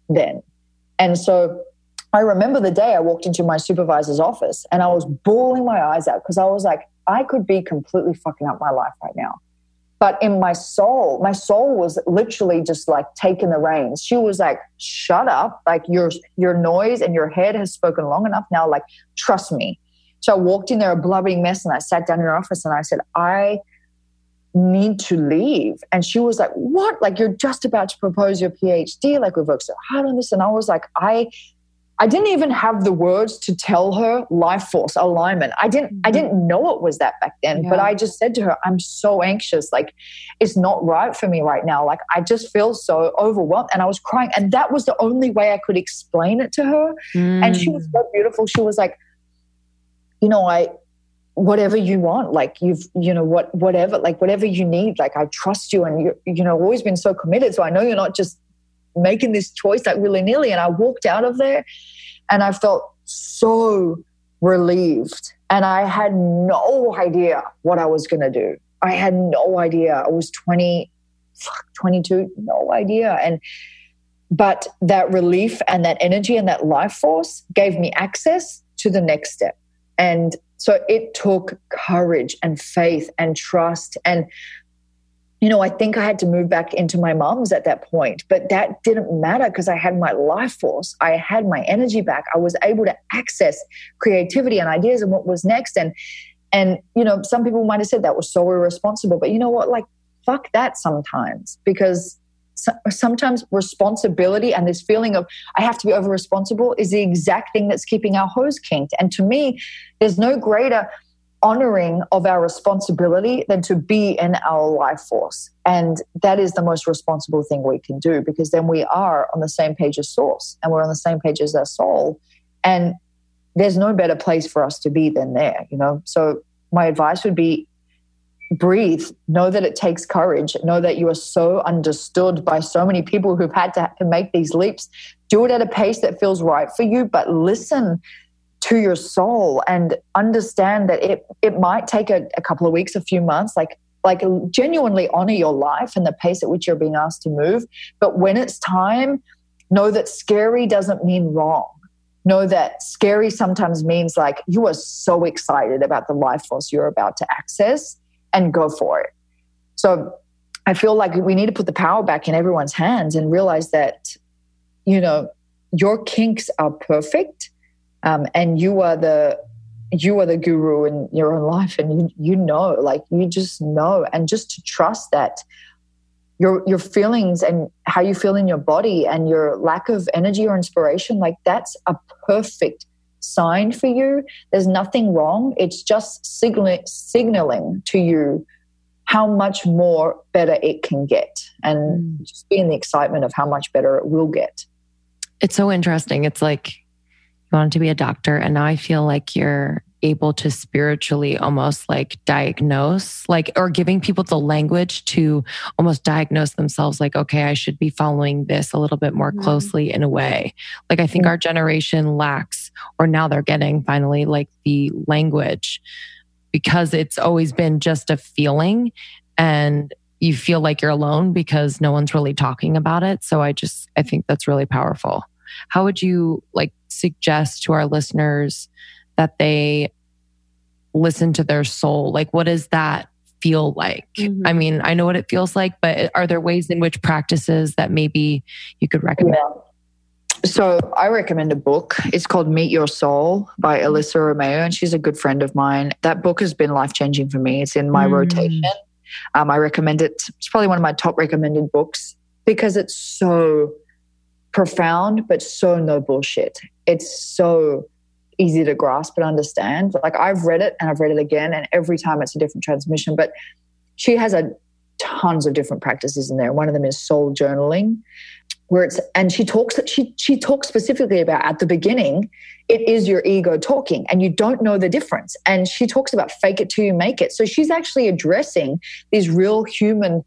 then. And so I remember the day I walked into my supervisor's office and I was bawling my eyes out because I was like, I could be completely fucking up my life right now. But in my soul, my soul was literally just like taking the reins. She was like, shut up. Like your your noise and your head has spoken long enough now. Like, trust me. So I walked in there a blubbering mess and I sat down in her office and I said, I need to leave. And she was like, What? Like, you're just about to propose your PhD. Like, we've worked so hard on this. And I was like, I I didn't even have the words to tell her life force alignment. I didn't mm-hmm. I didn't know it was that back then, yeah. but I just said to her, I'm so anxious. Like it's not right for me right now. Like I just feel so overwhelmed and I was crying and that was the only way I could explain it to her. Mm. And she was mm. so beautiful. She was like, you know, I whatever you want like you've you know what whatever like whatever you need like i trust you and you you know always been so committed so i know you're not just making this choice like willy-nilly and i walked out of there and i felt so relieved and i had no idea what i was going to do I had no idea. I was 20, fuck, 22, no idea. And but that relief and that energy and that life force gave me access to the next step. And so it took courage and faith and trust. And, you know, I think I had to move back into my mom's at that point, but that didn't matter because I had my life force. I had my energy back. I was able to access creativity and ideas and what was next. And, and, you know, some people might have said that was so irresponsible, but you know what? Like, fuck that sometimes because sometimes responsibility and this feeling of I have to be over responsible is the exact thing that's keeping our hose kinked. And to me, there's no greater honoring of our responsibility than to be in our life force. And that is the most responsible thing we can do because then we are on the same page as source and we're on the same page as our soul. And there's no better place for us to be than there, you know? So my advice would be breathe know that it takes courage know that you are so understood by so many people who've had to make these leaps. Do it at a pace that feels right for you but listen to your soul and understand that it it might take a, a couple of weeks a few months like like genuinely honor your life and the pace at which you're being asked to move. But when it's time know that scary doesn't mean wrong. Know that scary sometimes means like you are so excited about the life force you're about to access and go for it. So I feel like we need to put the power back in everyone's hands and realize that, you know, your kinks are perfect, um, and you are the you are the guru in your own life, and you you know, like you just know, and just to trust that your your feelings and how you feel in your body and your lack of energy or inspiration, like that's a perfect sign for you. There's nothing wrong. It's just signaling, signaling to you how much more better it can get and mm. just be in the excitement of how much better it will get. It's so interesting. It's like you wanted to be a doctor, and now I feel like you're able to spiritually almost like diagnose, like, or giving people the language to almost diagnose themselves, like, okay, I should be following this a little bit more mm-hmm. closely in a way. Like, I think mm-hmm. our generation lacks, or now they're getting finally like the language because it's always been just a feeling and you feel like you're alone because no one's really talking about it. So I just, I think that's really powerful. How would you like suggest to our listeners that they listen to their soul? Like, what does that feel like? Mm-hmm. I mean, I know what it feels like, but are there ways in which practices that maybe you could recommend? Yeah. So I recommend a book. It's called Meet Your Soul by. Alyssa Romeo, and she's a good friend of mine. That book has been life changing for me. It's in my mm. rotation. Um, I recommend it. It's probably one of my top recommended books because it's so profound, but so no bullshit. It's so easy to grasp and understand. Like I've read it and I've read it again, and every time it's a different transmission. But she has a tons of different practices in there. One of them is soul journaling, where it's and she talks she she talks specifically about at the beginning, it is your ego talking, and you don't know the difference. And she talks about fake it till you make it. So she's actually addressing these real human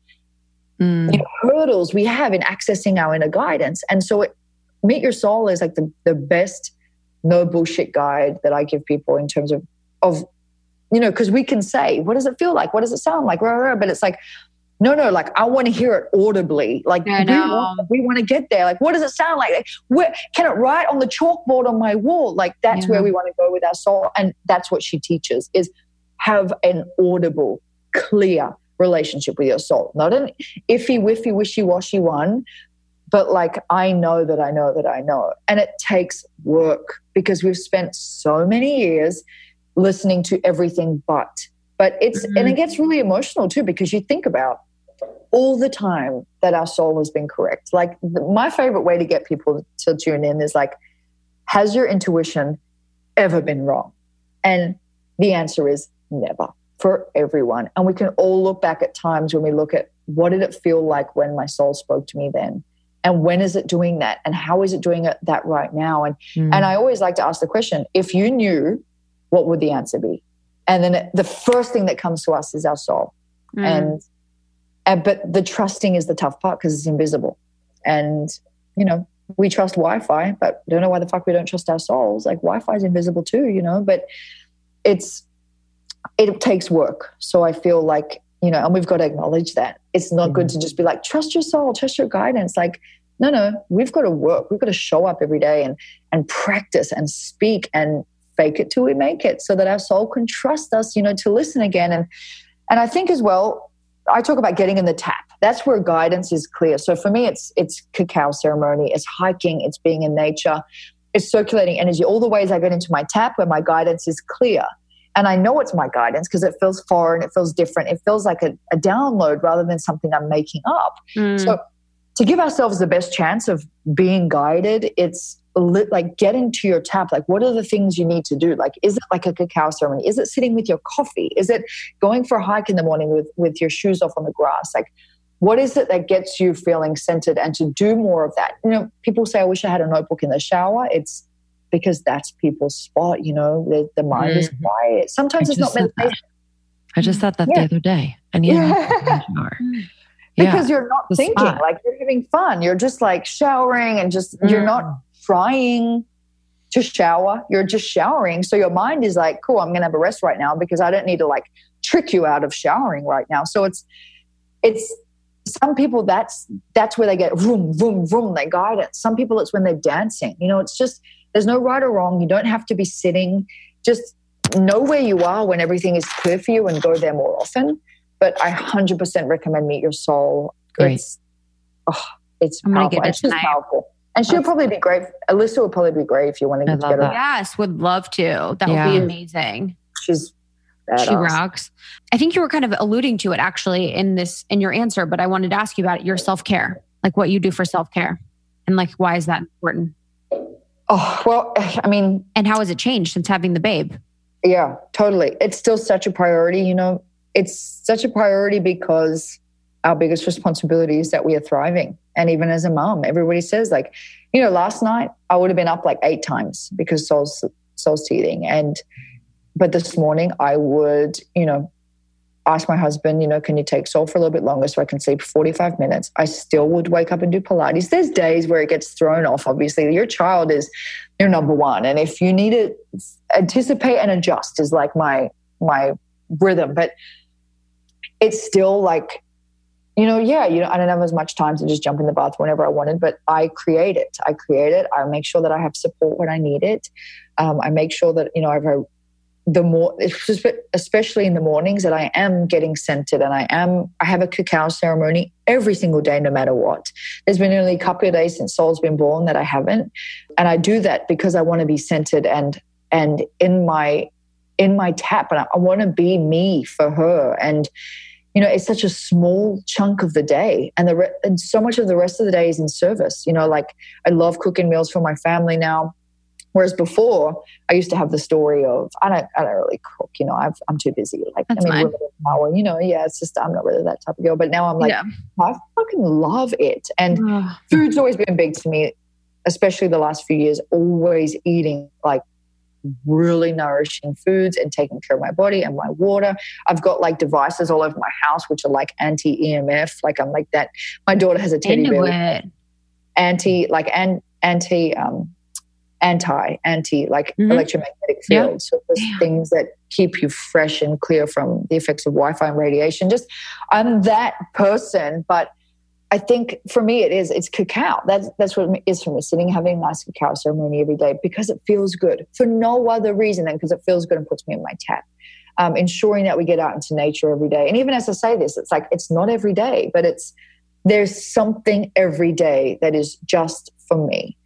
mm. you know, hurdles we have in accessing our inner guidance. And so it, Meet Your Soul is like the, the best no bullshit guide that I give people in terms of of you know because we can say what does it feel like what does it sound like but it's like no no like I want to hear it audibly like we want, we want, to get there like what does it sound like where can it write on the chalkboard on my wall like that's yeah. where we want to go with our soul and that's what she teaches is have an audible clear relationship with your soul not an iffy whiffy wishy washy one but like I know that I know that I know. And it takes work because we've spent so many years listening to everything but. But it's, mm-hmm. and it gets really emotional too because you think about all the time that our soul has been correct. Like the, my favorite way to get people to tune in is like, has your intuition ever been wrong? And the answer is never for everyone. And we can all look back at times when we look at what did it feel like when my soul spoke to me then? and when is it doing that and how is it doing it that right now and mm. and i always like to ask the question if you knew what would the answer be and then it, the first thing that comes to us is our soul mm. and, and but the trusting is the tough part because it's invisible and you know we trust wi-fi but don't know why the fuck we don't trust our souls like wi-fi is invisible too you know but it's it takes work so i feel like you know, and we've got to acknowledge that. It's not good mm-hmm. to just be like, trust your soul, trust your guidance. Like, no, no, we've got to work. We've got to show up every day and and practice and speak and fake it till we make it so that our soul can trust us, you know, to listen again. And and I think as well, I talk about getting in the tap. That's where guidance is clear. So for me, it's it's cacao ceremony, it's hiking, it's being in nature, it's circulating energy. All the ways I get into my tap where my guidance is clear. And I know it's my guidance because it feels foreign, it feels different, it feels like a, a download rather than something I'm making up. Mm. So to give ourselves the best chance of being guided, it's like get into your tap like what are the things you need to do? Like is it like a cacao ceremony? Is it sitting with your coffee? Is it going for a hike in the morning with with your shoes off on the grass? Like what is it that gets you feeling centered and to do more of that? You know people say i wish i had a notebook in the shower. It's because that's people's spot you know? The, the mind mm-hmm. is quiet. Sometimes it's not meditation. I just thought that yeah. the other day i need <laughs> yeah. because yeah, you're not thinking spot. like you're having fun. You're just like showering and just mm. you're not mm trying to shower. You're just showering. So your mind is like, cool, I'm going to have a rest right now because I don't need to like trick you out of showering right now. So it's, it's, some people that's that's where they get vroom vroom vroom they guide it some people it's when they're dancing you know it's just there's no right or wrong you don't have to be sitting just know where you are when everything is clear for you and go there more often but i 100% recommend meet your soul Great. it's oh, it's powerful. it's just powerful and she'll probably be great. Alyssa would probably be great if you want to get together. That. Yes, would love to. That yeah. would be amazing. She's badass. she rocks. I think you were kind of alluding to it actually in this in your answer, but I wanted to ask you about it, your self care, like what you do for self care, and like why is that important? Oh well, <sighs> I mean, and how has it changed since having the babe? Yeah, totally. It's still such a priority. You know, it's such a priority because our biggest responsibility is that we are thriving. And even as a mom, everybody says like, you know, last night I would have been up like eight times because soul's soul's teething. And but this morning I would, you know, ask my husband, you know, can you take soul for a little bit longer so I can sleep 45 minutes? I still would wake up and do Pilates. There's days where it gets thrown off. Obviously, your child is your number one. And if you need to anticipate and adjust is like my my rhythm. But it's still like you know, yeah, you know, I don't have as much time to just jump in the bath whenever I wanted, but I create it. I create it. I make sure that I have support when I need it. Um, I make sure that you know I've the more, especially in the mornings, that I am getting centered and I am. I have a cacao ceremony every single day, no matter what. There's been only a couple of days since Soul's been born that I haven't, and I do that because I want to be centered and and in my in my tap, and I, I want to be me for her and you know, it's such a small chunk of the day, and the re- and so much of the rest of the day is in service. You know, like I love cooking meals for my family now. Whereas before, I used to have the story of I don't I don't really cook. You know, i am too busy. Like That's I mean, power. You know, yeah, it's just I'm not really that type of girl. But now I'm like, yeah. I fucking love it. And food's always been big to me, especially the last few years. Always eating like really nourishing foods and taking care of my body and my water. I've got like devices all over my house which are like anti EMF. Like I'm like that. My daughter has a teddy bear. Anti like an, anti um anti anti like mm-hmm. electromagnetic fields. Yeah. So there's yeah. things that keep you fresh and clear from the effects of Wi-Fi and radiation. Just I'm that person, but I think for me it is it's cacao. That's that's what it is for me. Sitting having a nice cacao ceremony every day because it feels good for no other reason than because it feels good and puts me in my tap. Um, ensuring that we get out into nature every day. And even as I say this, it's like it's not every day, but it's there's something every day that is just for me.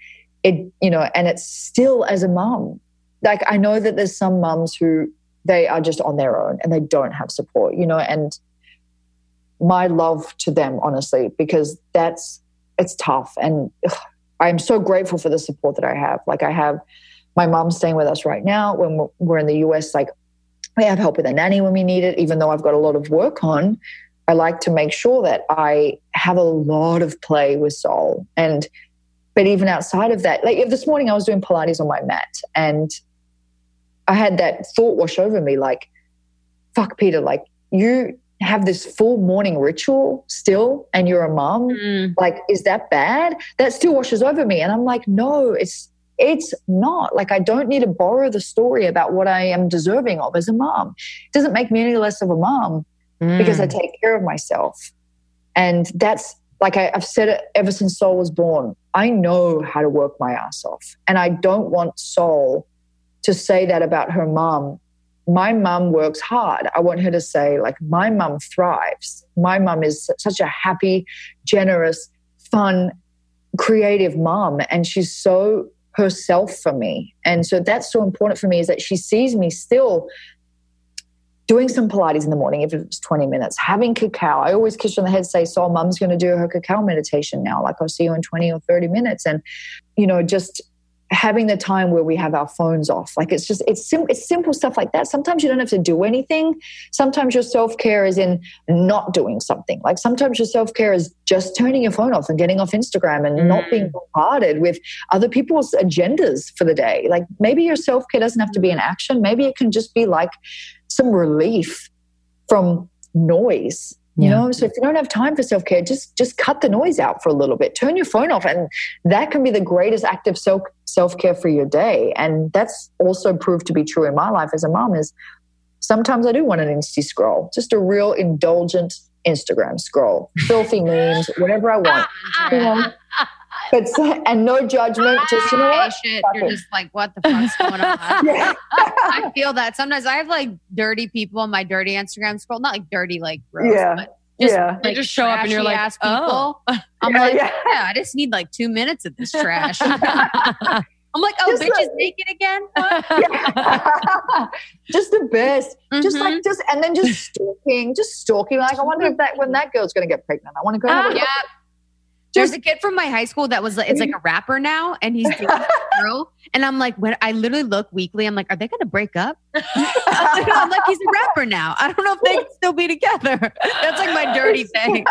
It you know, and it's still as a mom. Like I know that there's some mums who they are just on their own and they don't have support, you know, and my love to them, honestly, because that's it's tough. And ugh, I'm so grateful for the support that I have. Like I have my mom staying with us right now when we're, we're in the US. Like we have help with a nanny when we need it, even though I've got a lot of work on. I like to make sure that I have a lot of play with soul. And but even outside of that, like this morning I was doing Pilates on my mat and I had that thought wash over me like, fuck Peta, like you have this full morning ritual still and you're a mom mm. like is that bad that still washes over me and i'm like no it's it's not like i don't need to borrow the story about what i am deserving of as a mom it doesn't make me any less of a mom because I Mm. take care of myself. And that's like I, I've said it ever since Soul was born. I know how to work my ass off. And I don't want Soul to say that about her mom. My mum works hard. I want her to say, like, my mum thrives. My mum is such a happy, generous, fun, creative mom. And she's so herself for me. And so that's so important for me is that she sees me still doing some Pilates in the morning, if it's 20 minutes, having cacao. I always kiss her on the head, say, So, mom's going to do her cacao meditation now. Like, I'll see you in 20 or 30 minutes. And, you know, just having the time where we have our phones off. Like, it's just, it's, sim- it's simple stuff like that. Sometimes you don't have to do anything. Sometimes your self care is in not doing something. Like, sometimes your self care is just turning your phone off and getting off Instagram and not being mm. bombarded with other people's agendas for the day. Like, maybe your self care doesn't have to be an action. Maybe it can just be like, some relief from noise you Yeah. know so if you don't have time for self-care just just cut the noise out for a little bit. Turn your phone off and that can be the greatest act of self self-care for your day. And that's also proved to be true in my life as a mom is sometimes i do want an insta scroll just a real indulgent instagram scroll. <laughs> Filthy memes whatever i want. <laughs> You know but and no judgment just you know what shit. You're it. just like, what the fuck's going on? <laughs> Yeah. I feel that sometimes I have like dirty people on my dirty Instagram scroll, not like dirty, like gross, Yeah. but just, Yeah. They just show up and you're like, trashy-ass oh. I'm Yeah, like, yeah. yeah. I just need like two minutes of this trash. <laughs> I'm like, oh, Just bitch is naked again. <laughs> Just the best. Just Mhm. like just and then just stalking, just stalking. Like I wonder if that when that girl's gonna get pregnant. I want to go have a yeah. There's a kid from my high school that was like, it's like a rapper now, and he's dating a <laughs> girl. And I'm like, when I literally look weekly, I'm like, are they gonna break up? <laughs> I'm like, he's a rapper now. I don't know if they can still be together. That's like my dirty <laughs> thing.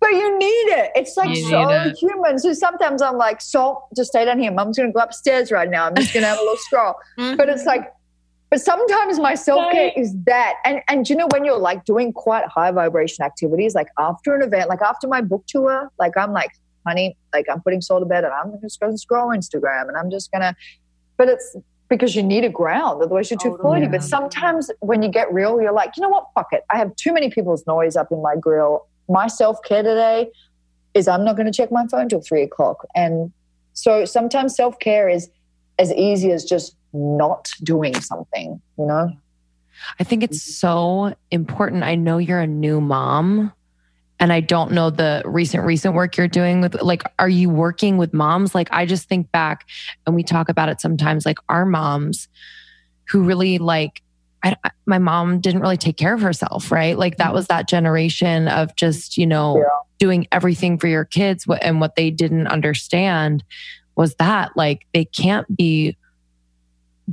but you need it. It's like You so it. human. So sometimes I'm like, so just stay down here. Mom's gonna go upstairs right now. I'm just gonna have a little scroll. Mm-hmm. But it's like, but sometimes my self care is that. And and you know when you're like doing quite high vibration activities, like after an event, like after my book tour, like I'm like, honey, like I'm putting soul to bed and I'm just gonna scroll Instagram and I'm just gonna. But it's because you need a ground, otherwise you're too Totally. floaty. But sometimes when you get real, you're like, you know what? Fuck it. I have too many people's noise up in my grill. My self care today is I'm not going to check my phone till three o'clock. And so sometimes self care is as easy as just not doing something, you know? I think it's so important. I know you're a new mom and I don't know the recent recent work you're doing with like are you working with moms? Like I just think back and we talk about it sometimes like our moms who really like I, my mom didn't really take care of herself, right? Like that was that generation of just, you know, Yeah. doing everything for your kids and what they didn't understand was that like they can't be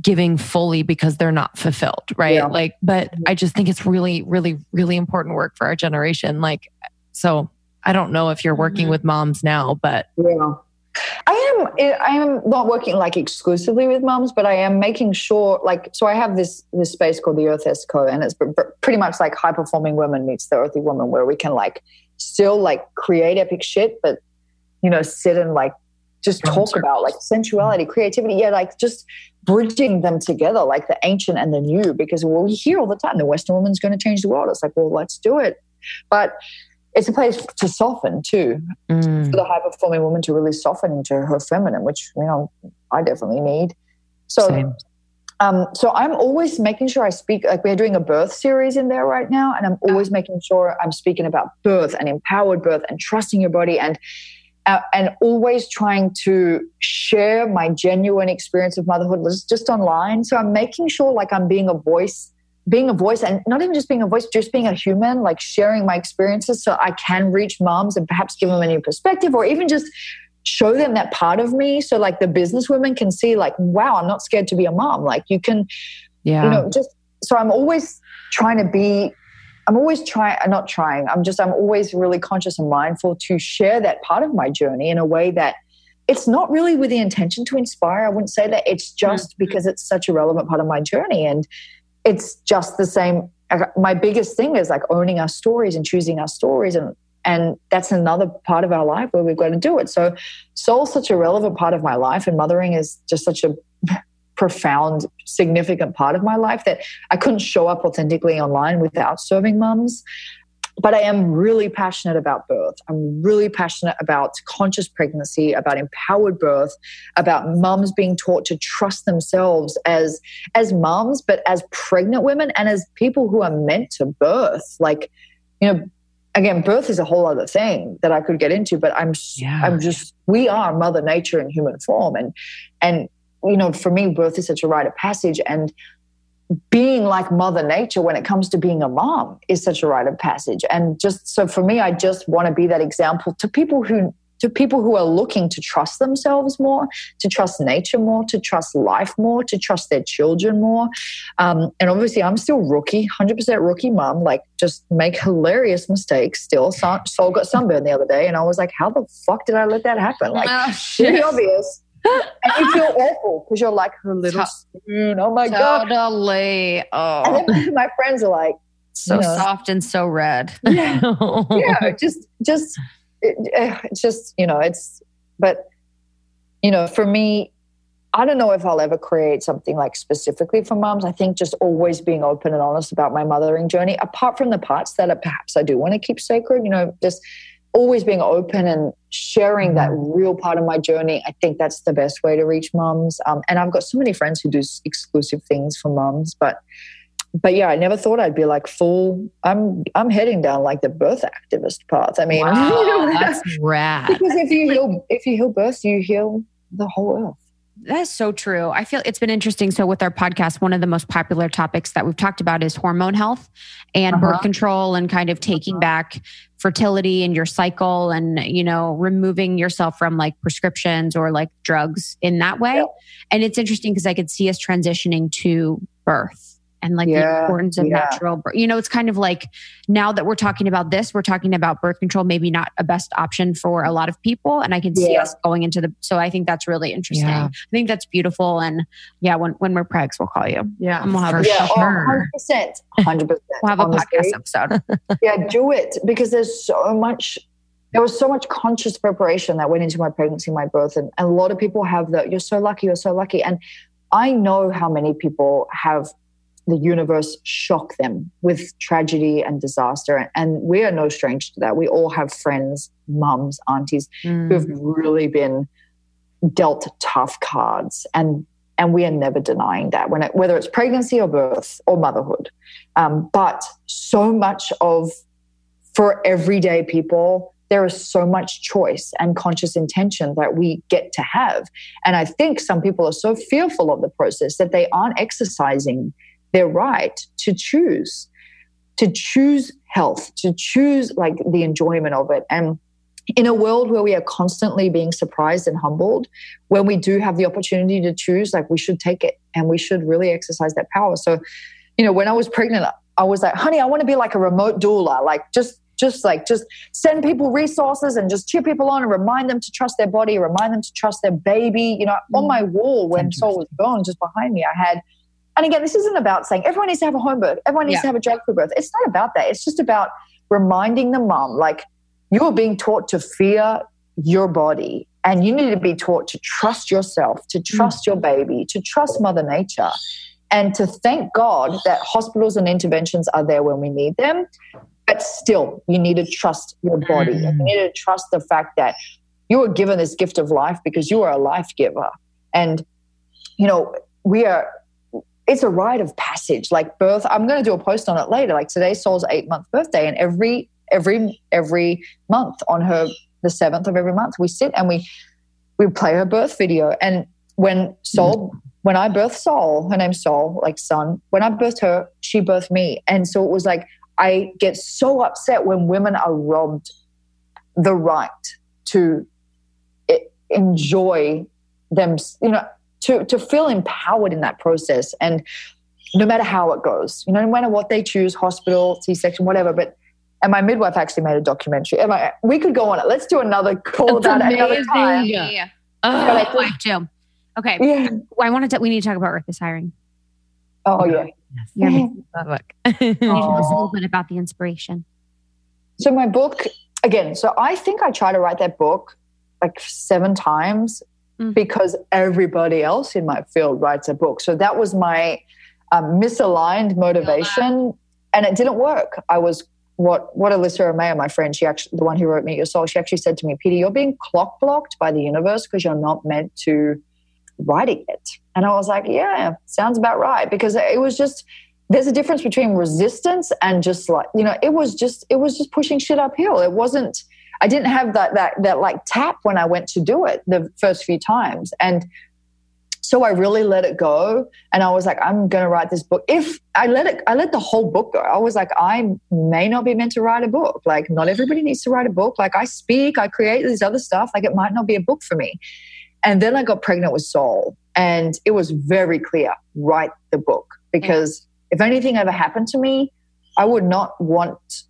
giving fully because they're not fulfilled, right? Yeah. Like, but I just think it's really, really, really important work for our generation. Like, so I don't know if you're working Mhm. with moms now, but Yeah. I am I am not working like exclusively with moms, but I am making sure like so I have this this space called the Earth Esco and it's pr- pr- pretty much like high performing women meets the earthy woman where we can like still like create epic shit but you know sit and like just talk about like sensuality, creativity, yeah, like just bridging them together like the ancient and the new because well, we hear all the time the western woman's going to change the world. It's like, well, let's do it. But it's a place to soften too mm, for the high performing woman to really soften into her feminine, which you know I definitely need. So, Same. um, so I'm always making sure I speak. Like we're doing a birth series in there right now, and I'm always making sure I'm speaking about birth and empowered birth and trusting your body and. Uh, and always trying to share my genuine experience of motherhood was just online. So I'm making sure like I'm being a voice being a voice and not even just being a voice, just being a human, like sharing my experiences so I can reach moms and perhaps give them a new perspective or even just show them that part of me. So like the business women can see like, wow, I'm not scared to be a mom. Like you can, yeah. you know, just so I'm always trying to be I'm always trying, uh, not trying, I'm just, I'm always really conscious and mindful to share that part of my journey in a way that it's not really with the intention to inspire. I wouldn't say that. It's mm-hmm. just because it's such a relevant part of my journey. And it's just the same. My biggest thing is like owning our stories and choosing our stories. And, and that's another part of our life where we've got to do it. So soul's such a relevant part of my life and mothering is just such a profound, significant part of my life that I couldn't show up authentically online without serving mums. But I am really passionate about birth. I'm really passionate about conscious pregnancy, about empowered birth, about mums being taught to trust themselves as as mums, but as pregnant women and as people who are meant to birth. Like, you know, again, birth is a whole other thing that I could get into, but I'm yeah. I'm just we are Mother Nature in human form, and and you know, for me, birth is such a rite of passage, and being like Mother Nature when it comes to being a mom is such a rite of passage. And just so for me, I just want to be that example to people who to people who are looking to trust themselves more, to trust nature more, to trust life more, to trust their children more. Um, and obviously, I'm still rookie, 100% rookie mom, like just make hilarious mistakes still. Soul got sunburned the other day, and I was like, how the fuck did I let that happen? Like, oh, really obvious. And you feel awful because you're like her little spoon. Oh my god! Totally. Oh. And then my friends are like, so you know, soft and so red. Yeah, yeah. Just, just it, eh, it's just you know it's but you know for me i don't know if i'll ever create something like specifically for moms i think just always being open and honest about my mothering journey apart from the parts that are, perhaps i do want to keep sacred you know just always being open and sharing that mm-hmm. real part of my journey i think that's the best way to reach moms um, and i've got so many friends who do exclusive things for moms but but yeah, I never thought I'd be like full. I'm I'm heading down like the birth activist path. I mean, <laughs> wow, that's rad. Because if you heal, if you heal birth, you heal the whole earth. That's so true. I feel it's been interesting. So, with our podcast, one of the most popular topics that we've talked about is hormone health and uh-huh. birth control and kind of taking uh-huh. back fertility and your cycle and, you know, removing yourself from like prescriptions or like drugs in that way. And it's interesting because I could see us transitioning to birth and like yeah, the importance of yeah. natural birth. You know, it's kind of like now that we're talking about this, we're talking about birth control, maybe not a best option for a lot of people. And I can see yeah. us going into the, so I think that's really interesting. I think that's beautiful. And yeah, when, when we're pregs, we'll call you. Yeah. And we'll have yeah, sure. 100%. 100%. we'll have a podcast episode. <laughs> yeah, do it because there's so much there was so much conscious preparation that went into my pregnancy, my birth, and, and, a lot of people have that. You're so lucky, you're so lucky, and I know how many people have the universe shock them with tragedy and disaster. And we are no stranger to that. We all have friends, mums, aunties mm. who've really been dealt tough cards. And and we are never denying that when it, whether it's pregnancy or birth or motherhood. Um, but so much of for everyday people, there is so much choice and conscious intention that we get to have. And I think some people are so fearful of the process that they aren't exercising their right to choose, to choose health, to choose like the enjoyment of it. And in a world where we are constantly being surprised and humbled, when we do have the opportunity to choose, like we should take it and we should really exercise that power. So, you know, when I was pregnant, I was like, honey, I want to be like a remote doula, like just just like just send people resources and just cheer people on and remind them to trust their body, remind them to trust their baby. You know, on mm. my wall when Soul was born, just behind me, I had and again, this isn't about saying everyone needs to have a home birth, everyone needs yeah. to have a drug free birth. It's not about that. It's just about reminding the mom, like, you are being taught to fear your body and you need to be taught to trust yourself, to trust mm. your baby, to trust Mother Nature, and to thank God that hospitals and interventions are there when we need them. But still, you need to trust your body. Mm. You need to trust the fact that you are given this gift of life because you are a life giver. And, you know, we are it's a rite of passage. Like birth i'm going to do a post on it later. Like today's soul's eight month birthday and every every every month on her the seventh of every month we sit and we we play her birth video. And when soul mm. when i birthed soul her name's soul like son when i birthed her she birthed me. And so it was like i get so upset when women are robbed the right to eh, enjoy them you know to to feel empowered in that process and no matter how it goes you know no matter what they choose hospital c-section whatever but and my midwife actually made a documentary and I, we could go on it let's do another call about it another time yeah. Oh, I do. Okay. Yeah. I wanted to, we need to talk about Earth is hiring. Oh, yeah. Yes. Yeah. book. you <laughs> need to a little bit about the inspiration. So, my book, again, so I think I tried to write that book like seven times mm. because everybody else in my field writes a book. So that was my um, misaligned motivation, and it didn't work. I was what what Alyssa Romeo, my friend, she actually the one who wrote Meet Your Soul, she actually said to me, Peta, you're being clock blocked by the universe because you're not meant to writing it. And I was like, yeah, sounds about right. Because it was just there's a difference between resistance and just like, you know, it was just it was just pushing shit uphill. It wasn't I didn't have that that that like tap when I went to do it the first few times. And so I really let it go. And I was like, I'm going to write this book. If I let it, I let the whole book go. I was like, I may not be meant to write a book. Like, not everybody needs to write a book. Like, I speak, I create this other stuff. Like, it might not be a book for me. And then I got pregnant with Soul. And it was very clear write the book because if anything ever happened to me, I would not want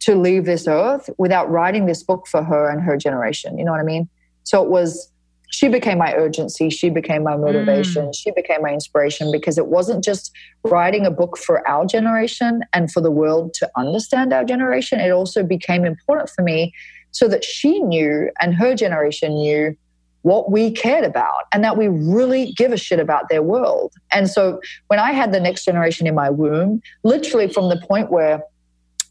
to leave this earth without writing this book for her and her generation. You know what I mean? So it was she became my urgency. She became my motivation. Mm. She became my inspiration because it wasn't just writing a book for our generation and for the world to understand our generation. It also became important for me so that she knew and her generation knew what we cared about and that we really give a shit about their world. And so when I had the next generation in my womb, literally from the point where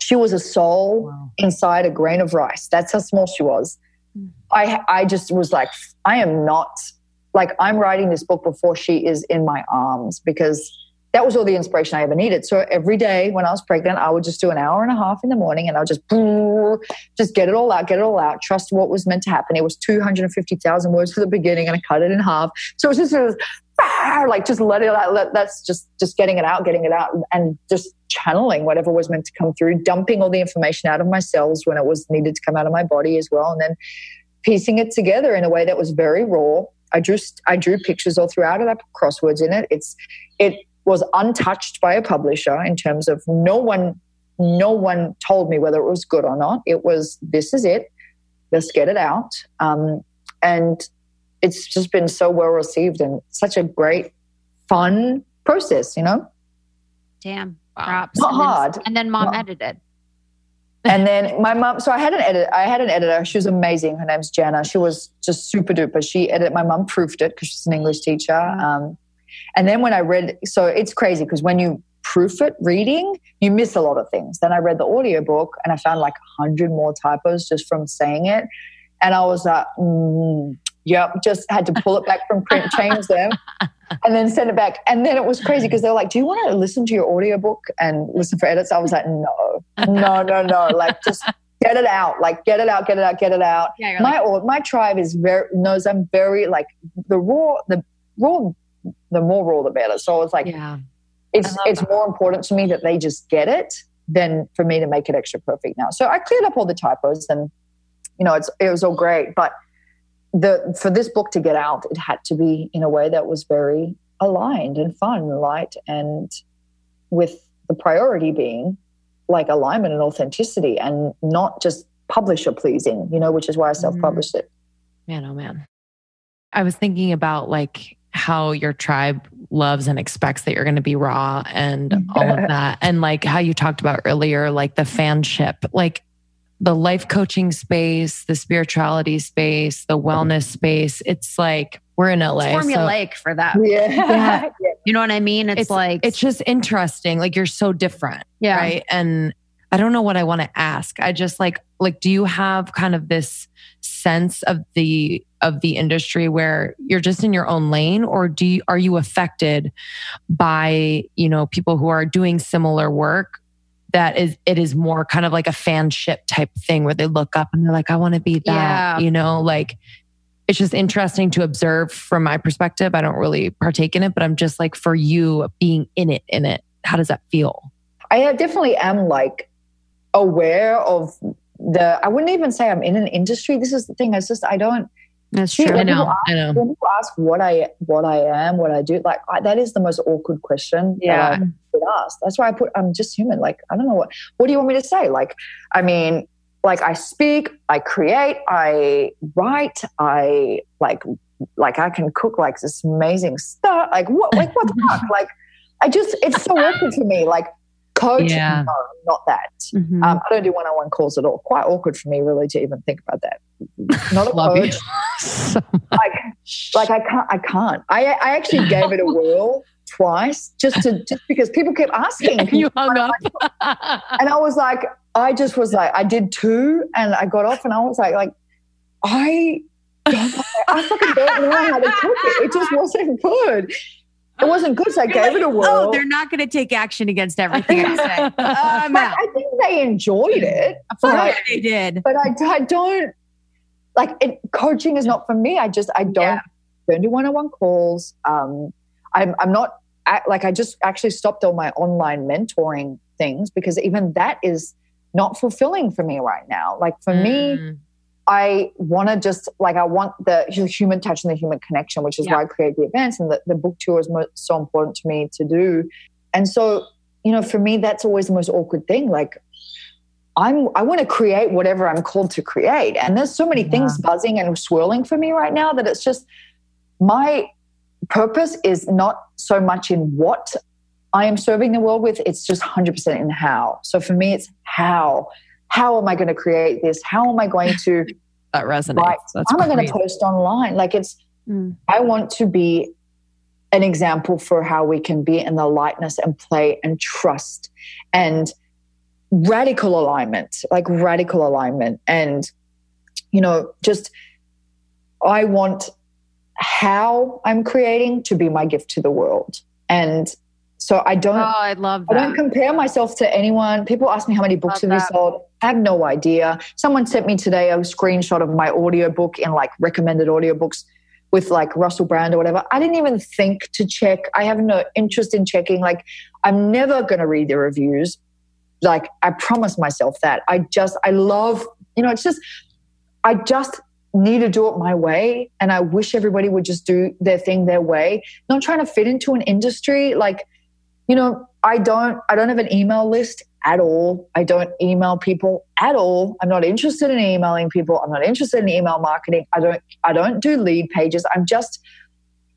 she was a soul wow. inside a grain of rice, that's how small she was. Hmm. I I just was like, I am not like I'm writing this book before she is in my arms because that was all the inspiration I ever needed. So every day when I was pregnant, I would just do an hour and a half in the morning and I would just just get it all out, get it all out, trust what was meant to happen. It was 250,000 words for the beginning and I cut it in half. So it was just sort of ah, like just let it out. Let, that's just just getting it out, getting it out, and just channeling whatever was meant to come through, dumping all the information out of my cells when it was needed to come out of my body as well, and then piecing it together in a way that was very raw. I just I drew pictures all throughout it. I put crosswords in it. It's it was untouched by a publisher in terms of no one no one told me whether it was good or not. It was this is it. Let's get it out. Um, and it's just been so well received and such a great, fun process, you know? Damn. Props. Not and hard. Then, and then mom edited. and then my mom, so I had an edit. I had an editor. She was amazing. Her name's Jana. She was just super duper. She edited. My mom proofed it because she's an English teacher. Um, and then when I read, so it's crazy because when you proof it reading, you miss a lot of things. Then I read the audiobook and I found like a hundred more typos just from saying it. And I was like, mm, Yep, just had to pull it back from print, change them, <laughs> and then send it back. And then it was crazy because they were like, "Do you want to listen to your audiobook and listen for edits?" I was like, "No, no, no, no! Like just get it out, like get it out, get it out, get it out." Yeah, my like- my tribe is very knows I'm very like the raw, the raw, the more raw the better. So it's like, yeah, it's it's that. more important to me that they just get it than for me to make it extra perfect now. So I cleared up all the typos and you know it's it was all great, but the for this book to get out, it had to be in a way that was very aligned and fun and light, and with the priority being like alignment and authenticity, and not just publisher pleasing. You know, which is why I mm-hmm. self published it. Man, oh man, I was thinking about like how your tribe loves and expects that you're going to be raw and all of that and like how you talked about earlier like the fanship like the life coaching space, the spirituality space, the wellness space. It's like we're in LA. It's formulaic so, for that. Yeah. yeah. <laughs> You know what I mean? It's, it's, like it's just interesting. Like you're so different. Yeah. Right. And I don't know what I want to ask. I just like like do you have kind of this sense of the of the industry where you're just in your own lane or do you are you affected by, you know, people who are doing similar work that is it is more kind of like a fanship type thing where they look up and they're like, I want to be that, yeah. you know, like it's just interesting to observe from my perspective. I don't really partake in it, but I'm just like for you being in it, in it, how does that feel? I definitely am like aware of the, I wouldn't even say I'm in an industry. This is the thing. It's just, I don't, that's true. I know. Ask, I know. When people ask what I what I am, what I do, like I, that is the most awkward question. Yeah. That I asked. That's why I put. I'm just human. Like I don't know what. What do you want me to say? Like, I mean, like I speak, I create, I write, I like, like I can cook like this amazing stuff. Like what? Like what the <laughs> fuck? Like I just. It's so awkward for me. Like coach yeah. no not that mm-hmm. um, i don't do one-on-one calls at all quite awkward for me really to even think about that not a <laughs> coach <laughs> so like like I can't, I can't. I, I actually gave it a whirl twice just to just because people kept asking. And you hung up. and I was like, I just was like, I did two, and I got off, and I was like, like I I fucking don't know how to cook it. It just wasn't good. It wasn't good, so I gave it a whirl. Oh, they're not going to take action against everything I say. <laughs> Out. I think they enjoyed it. But, yeah, they did. but I, I don't like it. Coaching is not for me. I just I don't Yeah. don't do one on one calls. Um, I'm I'm not I, like I just actually stopped all my online mentoring things because even that is not fulfilling for me right now. Like for me, Mm. I want to just like I want the human touch and the human connection, which is Yeah. why I create the events and the, the book tour is mo- so important to me to do. And so, you know, for me, that's always the most awkward thing. Like, I'm I want to create whatever I'm called to create, and there's so many things buzzing and swirling for me right now that it's just my purpose is not so much in what I am serving the world with; it's just 100% in how. So for me, it's how. How am I going to create this? How am I going to? <laughs> That resonates. Right. That's how am I going to post online? Like it's, Mm. I want to be an example for how we can be in the lightness and play and trust and radical alignment, like radical alignment. And, you know, just, I want how I'm creating to be my gift to the world. And so I don't. Oh, I love I don't compare myself to anyone. People ask me how many books Love have you sold. I have no idea. Someone sent me today a screenshot of my audiobook in like recommended audiobooks with like Russell Brand or whatever. I didn't even think to check. I have no interest in checking. Like I'm never going to read the reviews. Like I promise myself that. I just I love, you know, it's just I just need to do it my way and I wish everybody would just do their thing their way. Not trying to fit into an industry like you know i don't i don't have an email list at all. I don't email people at all. I'm not interested in emailing people. I'm not interested in email marketing. I don't i don't do lead pages. I'm just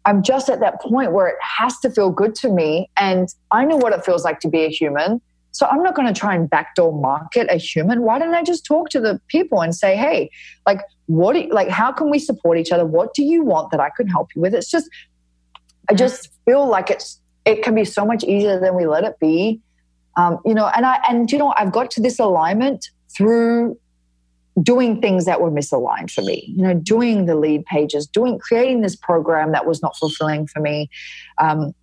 i'm just at that point where it has to feel good to me and i know what it feels like to be a human. So i'm not going to try and backdoor market a human. Why don't i just talk to the people and say hey like what you, like how can we support each other? What do you want that i can help you with? It's just i just feel like it's it can be so much easier than we let it be. Um, you know, and I and you know, I've got to this alignment through doing things that were misaligned for me. You know, doing the lead pages, doing creating this program that was not fulfilling for me. Um,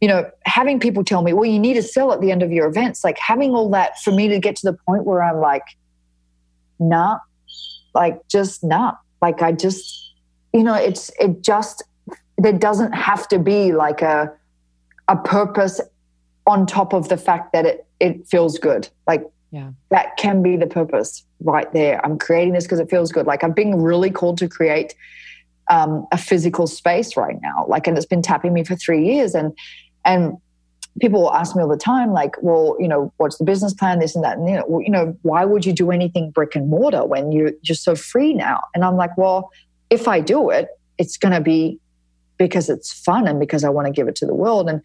you know, having people tell me, well, you need to sell at the end of your events, like having all that for me to get to the point where I'm like, nah, like just nah. Like I just, you know, it's it just there doesn't have to be like a a purpose on top of the fact that it it feels good. Like Yeah. that can be the purpose right there. I'm creating this because it feels good. Like I'm being really called to create um, a physical space right now. Like, and it's been tapping me for three years, and and people will ask me all the time, like, well, you know, what's the business plan, this and that, and you know, well, you know, why would you do anything brick and mortar when you're just so free now? And I'm like, well, if I do it, it's going to be because it's fun and because I want to give it to the world. And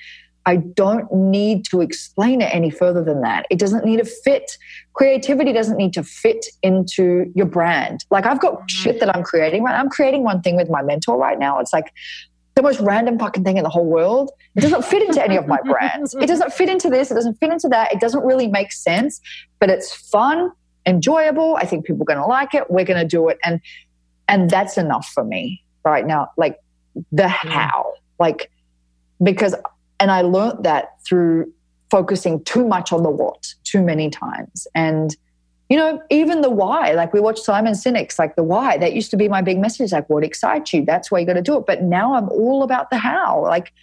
I don't need to explain it any further than that. It doesn't need to fit. Creativity doesn't need to fit into your brand. Like I've got mm-hmm. shit that I'm creating right. I'm creating one thing with my mentor right now. It's like the most random fucking thing in the whole world. It doesn't fit into any of my brands. It doesn't fit into this. It doesn't fit into that. It doesn't really make sense, but it's fun, enjoyable. I think people are going to like it. We're going to do it. And, and that's enough for me right now. Like the mm. how, like, because, and I learned that through focusing too much on the what too many times. And, you know, even the why, like we watched Simon Sinek's, like the why, that used to be my big message, like what excites you? That's why you got to do it. But now I'm all about the how, like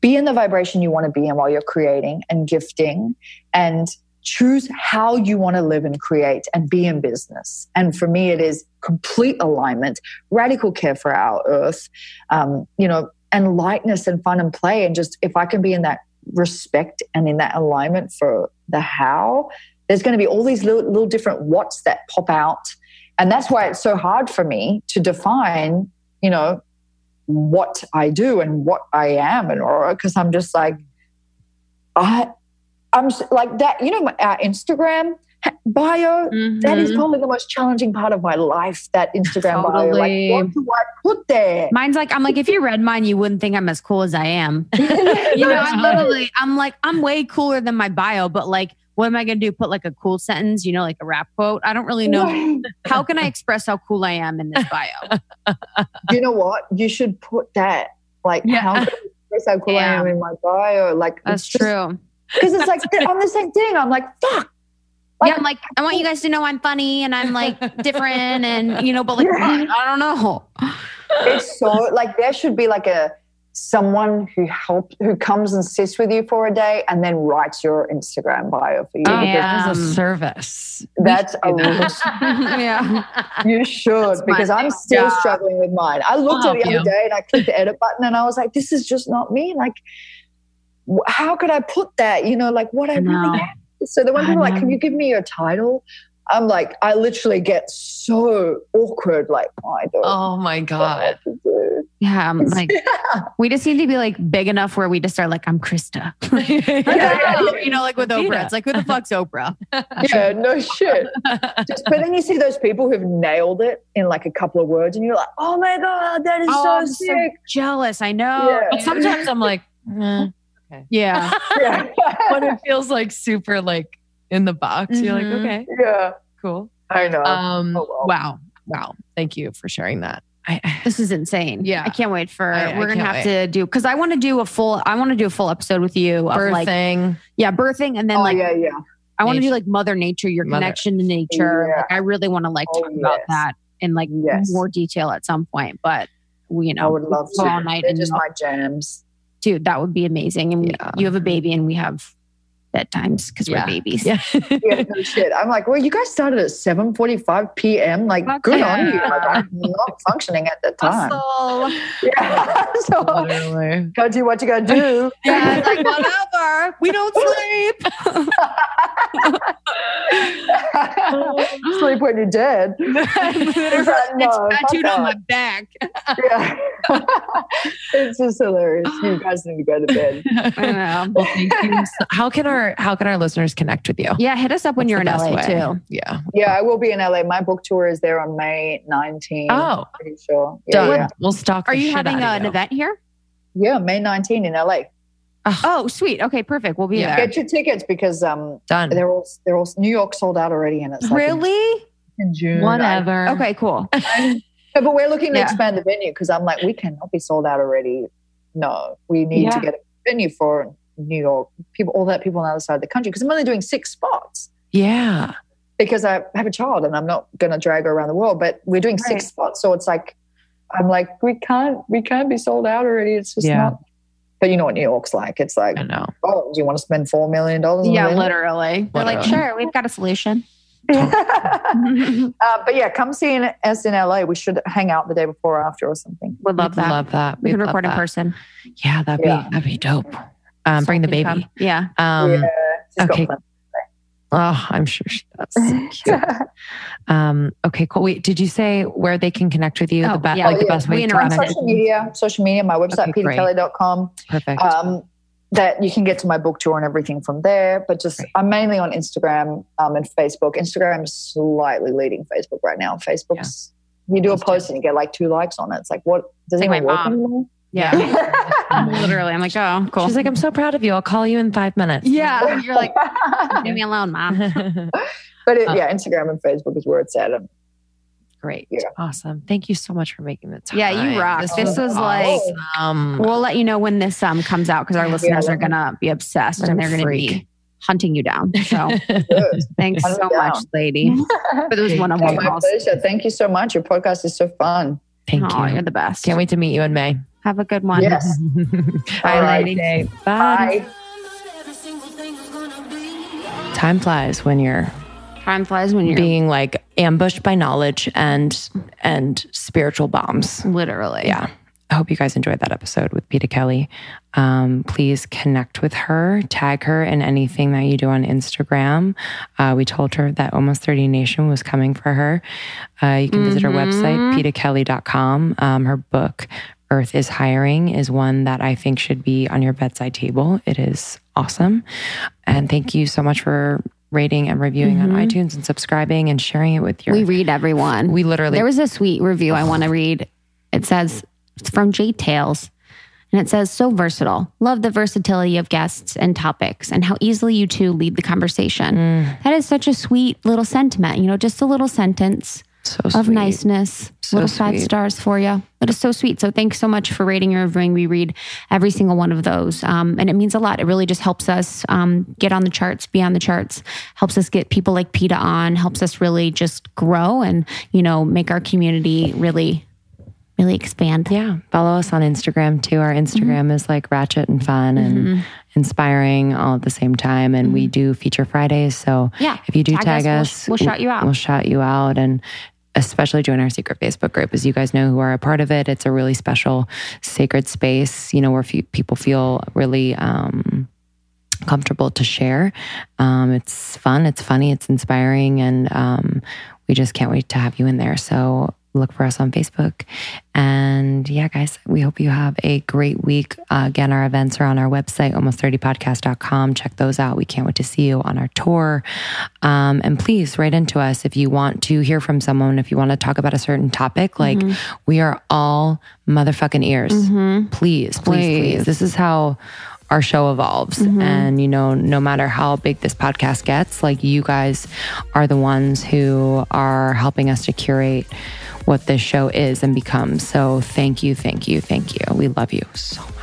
be in the vibration you want to be in while you're creating and gifting and choose how you want to live and create and be in business. And for me, it is complete alignment, radical care for our earth, um, you know, and lightness and fun and play. And just if I can be in that respect and in that alignment for the how, there's going to be all these little, little different whats that pop out. And that's why it's so hard for me to define, you know, what I do and what I am and or because I'm just like I I'm like that you know my, our Instagram bio. That is Mhm. probably the most challenging part of my life. That Instagram bio. Like, what do I put there? Mine's like, I'm like, if you read mine, you wouldn't think I'm as cool as I am. <laughs> <laughs> You know, I'm literally, I'm like, I'm way cooler than my bio, but like, what am I going to do? Put like a cool sentence, you know, like a rap quote? I don't really know. <laughs> How can I express how cool I am in this bio? you know what? You should put that. Like, Yeah. how can I express how cool I am in my bio? Like, That's true. Because it's like I'm the same thing. I'm like, fuck. yeah, I'm like, I want you guys to know I'm funny and I'm like different and, you know, but like, Yeah. I don't know. It's so like there should be like a someone who helps who comes and sits with you for a day and then writes your Instagram bio for you. Oh, because yeah. As a Um, service. That's a <laughs> yeah. you should because I'm still job. struggling with mine. I looked I'll at it the help other you. day and I clicked the edit button and I was like, this is just not me. Like, wh- how could I put that? You know, like what I No. really am. So the when I people like, can you give me your title? I'm like, I literally get so awkward. Like, oh, I don't Oh my God. what to do. Yeah. I'm like, <laughs> we just need to be like big enough where we just are like, I'm Krista. <laughs> <laughs> yeah. you know, like with Oprah. It's like, who the fuck's Oprah? yeah, no shit. Just, but then you see those people who've nailed it in like a couple of words, and you're like, "Oh my god, that is Oh, so I'm sick!" so jealous. I know. Yeah. But sometimes I'm like, mm. Eh. Yeah. <laughs> yeah, when it feels like super like in the box, you're like, Mhm. okay, yeah, cool. I know. Um, Oh, well. wow, wow. Thank you for sharing that. I, This is insane. Yeah. I can't wait for I- I we're gonna can't have to do because I want to do a full I want to do a full episode with you of like birthing. yeah, birthing and then oh like yeah, yeah. I want to do like mother nature, your Mother- connection to nature. Yeah. Like I really want to like Oh, talk about that in like Yes. more detail at some point. But we, you know, I would love to. all night They're and just all- my jams. Dude, that would be amazing. And Yeah. you have a baby and we have bedtimes because Yeah. we're babies. Yeah. <laughs> Yeah, no shit. I'm like, well, you guys started at 7:45 p.m. Like, Fuck good on you. Like, I'm not functioning at the time. Hustle. <laughs> Yeah. <laughs> so, Literally. gotta do what you gotta do. Yeah, it's like whatever. We don't sleep. Sleep when you're dead. it's no, tattooed on my back. Yeah. it's just hilarious. You <gasps> guys need to go to bed. I know. Well, thank you. How can our how can our listeners connect with you? Yeah, hit us up when What's you're in LA way? too. Yeah. Yeah, I will be in LA. My book tour is there on May 19th. Oh, pretty sure. Yeah, done. yeah. We'll stalk. Are you shit having out uh, of an you. event here? Yeah, May 19 in LA. Oh, sweet. Okay, perfect. We'll be Yeah. there. Get your tickets because um Done. they're all they're all New York sold out already and it's like Really? in June. Whatever. Okay, cool. <laughs> I- no, but we're looking to Yeah. expand the venue because I'm like, we cannot be sold out already. No, we need Yeah. to get a venue for New York people, all that people on the other side of the country because I'm only doing six spots. Yeah. because I have a child and I'm not going to drag her around the world. But we're doing Right. six spots, so it's like I'm like we can't we can't be sold out already. It's just Yeah. not. But you know what New York's like? It's like, I know. oh, do you want to spend four million dollars? Yeah, literally. They're like, sure, we've got a solution. <laughs> uh, but yeah, come see us in LA. We should hang out the day before or after or something. Would love We'd that. Love that. we We'd can record in person. Yeah, that'd Yeah. be that'd be dope. Um, bring the baby. come. Yeah. Um, yeah, she's got okay. Oh, I'm sure she does. <laughs> Cute. um, okay, cool. Wait, did you say where they can connect with you? Oh, the best, yeah. like the Oh, best way We to on interrupted. social media, social media, my website, Okay, great. petakelly.com. Perfect. Um, that you can get to my book tour and everything from there. But just Great. I'm mainly on Instagram um, and Facebook. Instagram is slightly leading Facebook right now. Facebook's you do a post and you get like two likes on it. It's like what does it Like even work anymore? Yeah. <laughs> Literally. I'm like, oh, cool. She's like, I'm so proud of you. I'll call you in five minutes. yeah. You're like, <laughs> leave me alone, mom. <laughs> but it, yeah, Instagram and Facebook is where it's at. And Great. Yeah. Awesome. Thank you so much for making the time. Yeah, you rock. This was like- awesome. We'll let you know when this um comes out because our listeners Yeah. are gonna be obsessed and they're gonna be hunting you down. So thanks Hunt so much, down. lady, for those one on one my calls. pleasure. Thank you so much. Your podcast is so fun. Thank Oh, you. you're the best. Can't wait to meet you in May. Have a good one. Yes. <laughs> Bye, All right. lady. Bye. Bye. Time flies when you're Time flies when you're being like ambushed by knowledge and and spiritual bombs. literally. Yeah. I hope you guys enjoyed that episode with Peta Kelly. Um, please connect with her, tag her in anything that you do on Instagram. Uh, we told her that Almost 30 Nation was coming for her. Uh, you can visit her website, petakelly.com. Um, her book, Earth is Hiring, is one that I think should be on your bedside table. It is awesome. And thank you so much for rating and reviewing on iTunes and subscribing and sharing it with your. We read everyone. We literally- There was a sweet review I want to read. It says it's from J Tales. And it says, so versatile. Love the versatility of guests and topics and how easily you two lead the conversation. Mm. That is such a sweet little sentiment, you know, just a little sentence so of niceness. So little five stars for you. That is so sweet. So thanks so much for rating and reviewing. We read every single one of those. Um, and it means a lot. It really just helps us um, get on the charts, be on the charts, helps us get people like Peta on, helps us really just grow and, you know, make our community really, really expand. Yeah. Follow us on Instagram too. Our Instagram is like ratchet and fun and inspiring all at the same time. And we do feature Fridays. So Yeah. if you do Tag tag, us, us, we'll- we'll shout you out. We'll shout you out. And especially join our secret Facebook group. As you guys know who are a part of it, it's a really special, sacred space, you know, where fe- people feel really, um, comfortable to share. Um, it's fun, it's funny, it's inspiring, and um, we just can't wait to have you in there. So look for us on Facebook. And yeah, guys, we hope you have a great week. Uh, again, our events are on our website, almost30podcast.com. Check those out. We can't wait to see you on our tour. Um, and please write into us if you want to hear from someone, if you want to talk about a certain topic. Like, we are all motherfucking ears. Please, please, please. This is how our show evolves. And, you know, no matter how big this podcast gets, like you guys are the ones who are helping us to curate what this show is and becomes. So thank you, thank you, thank you. We love you so much.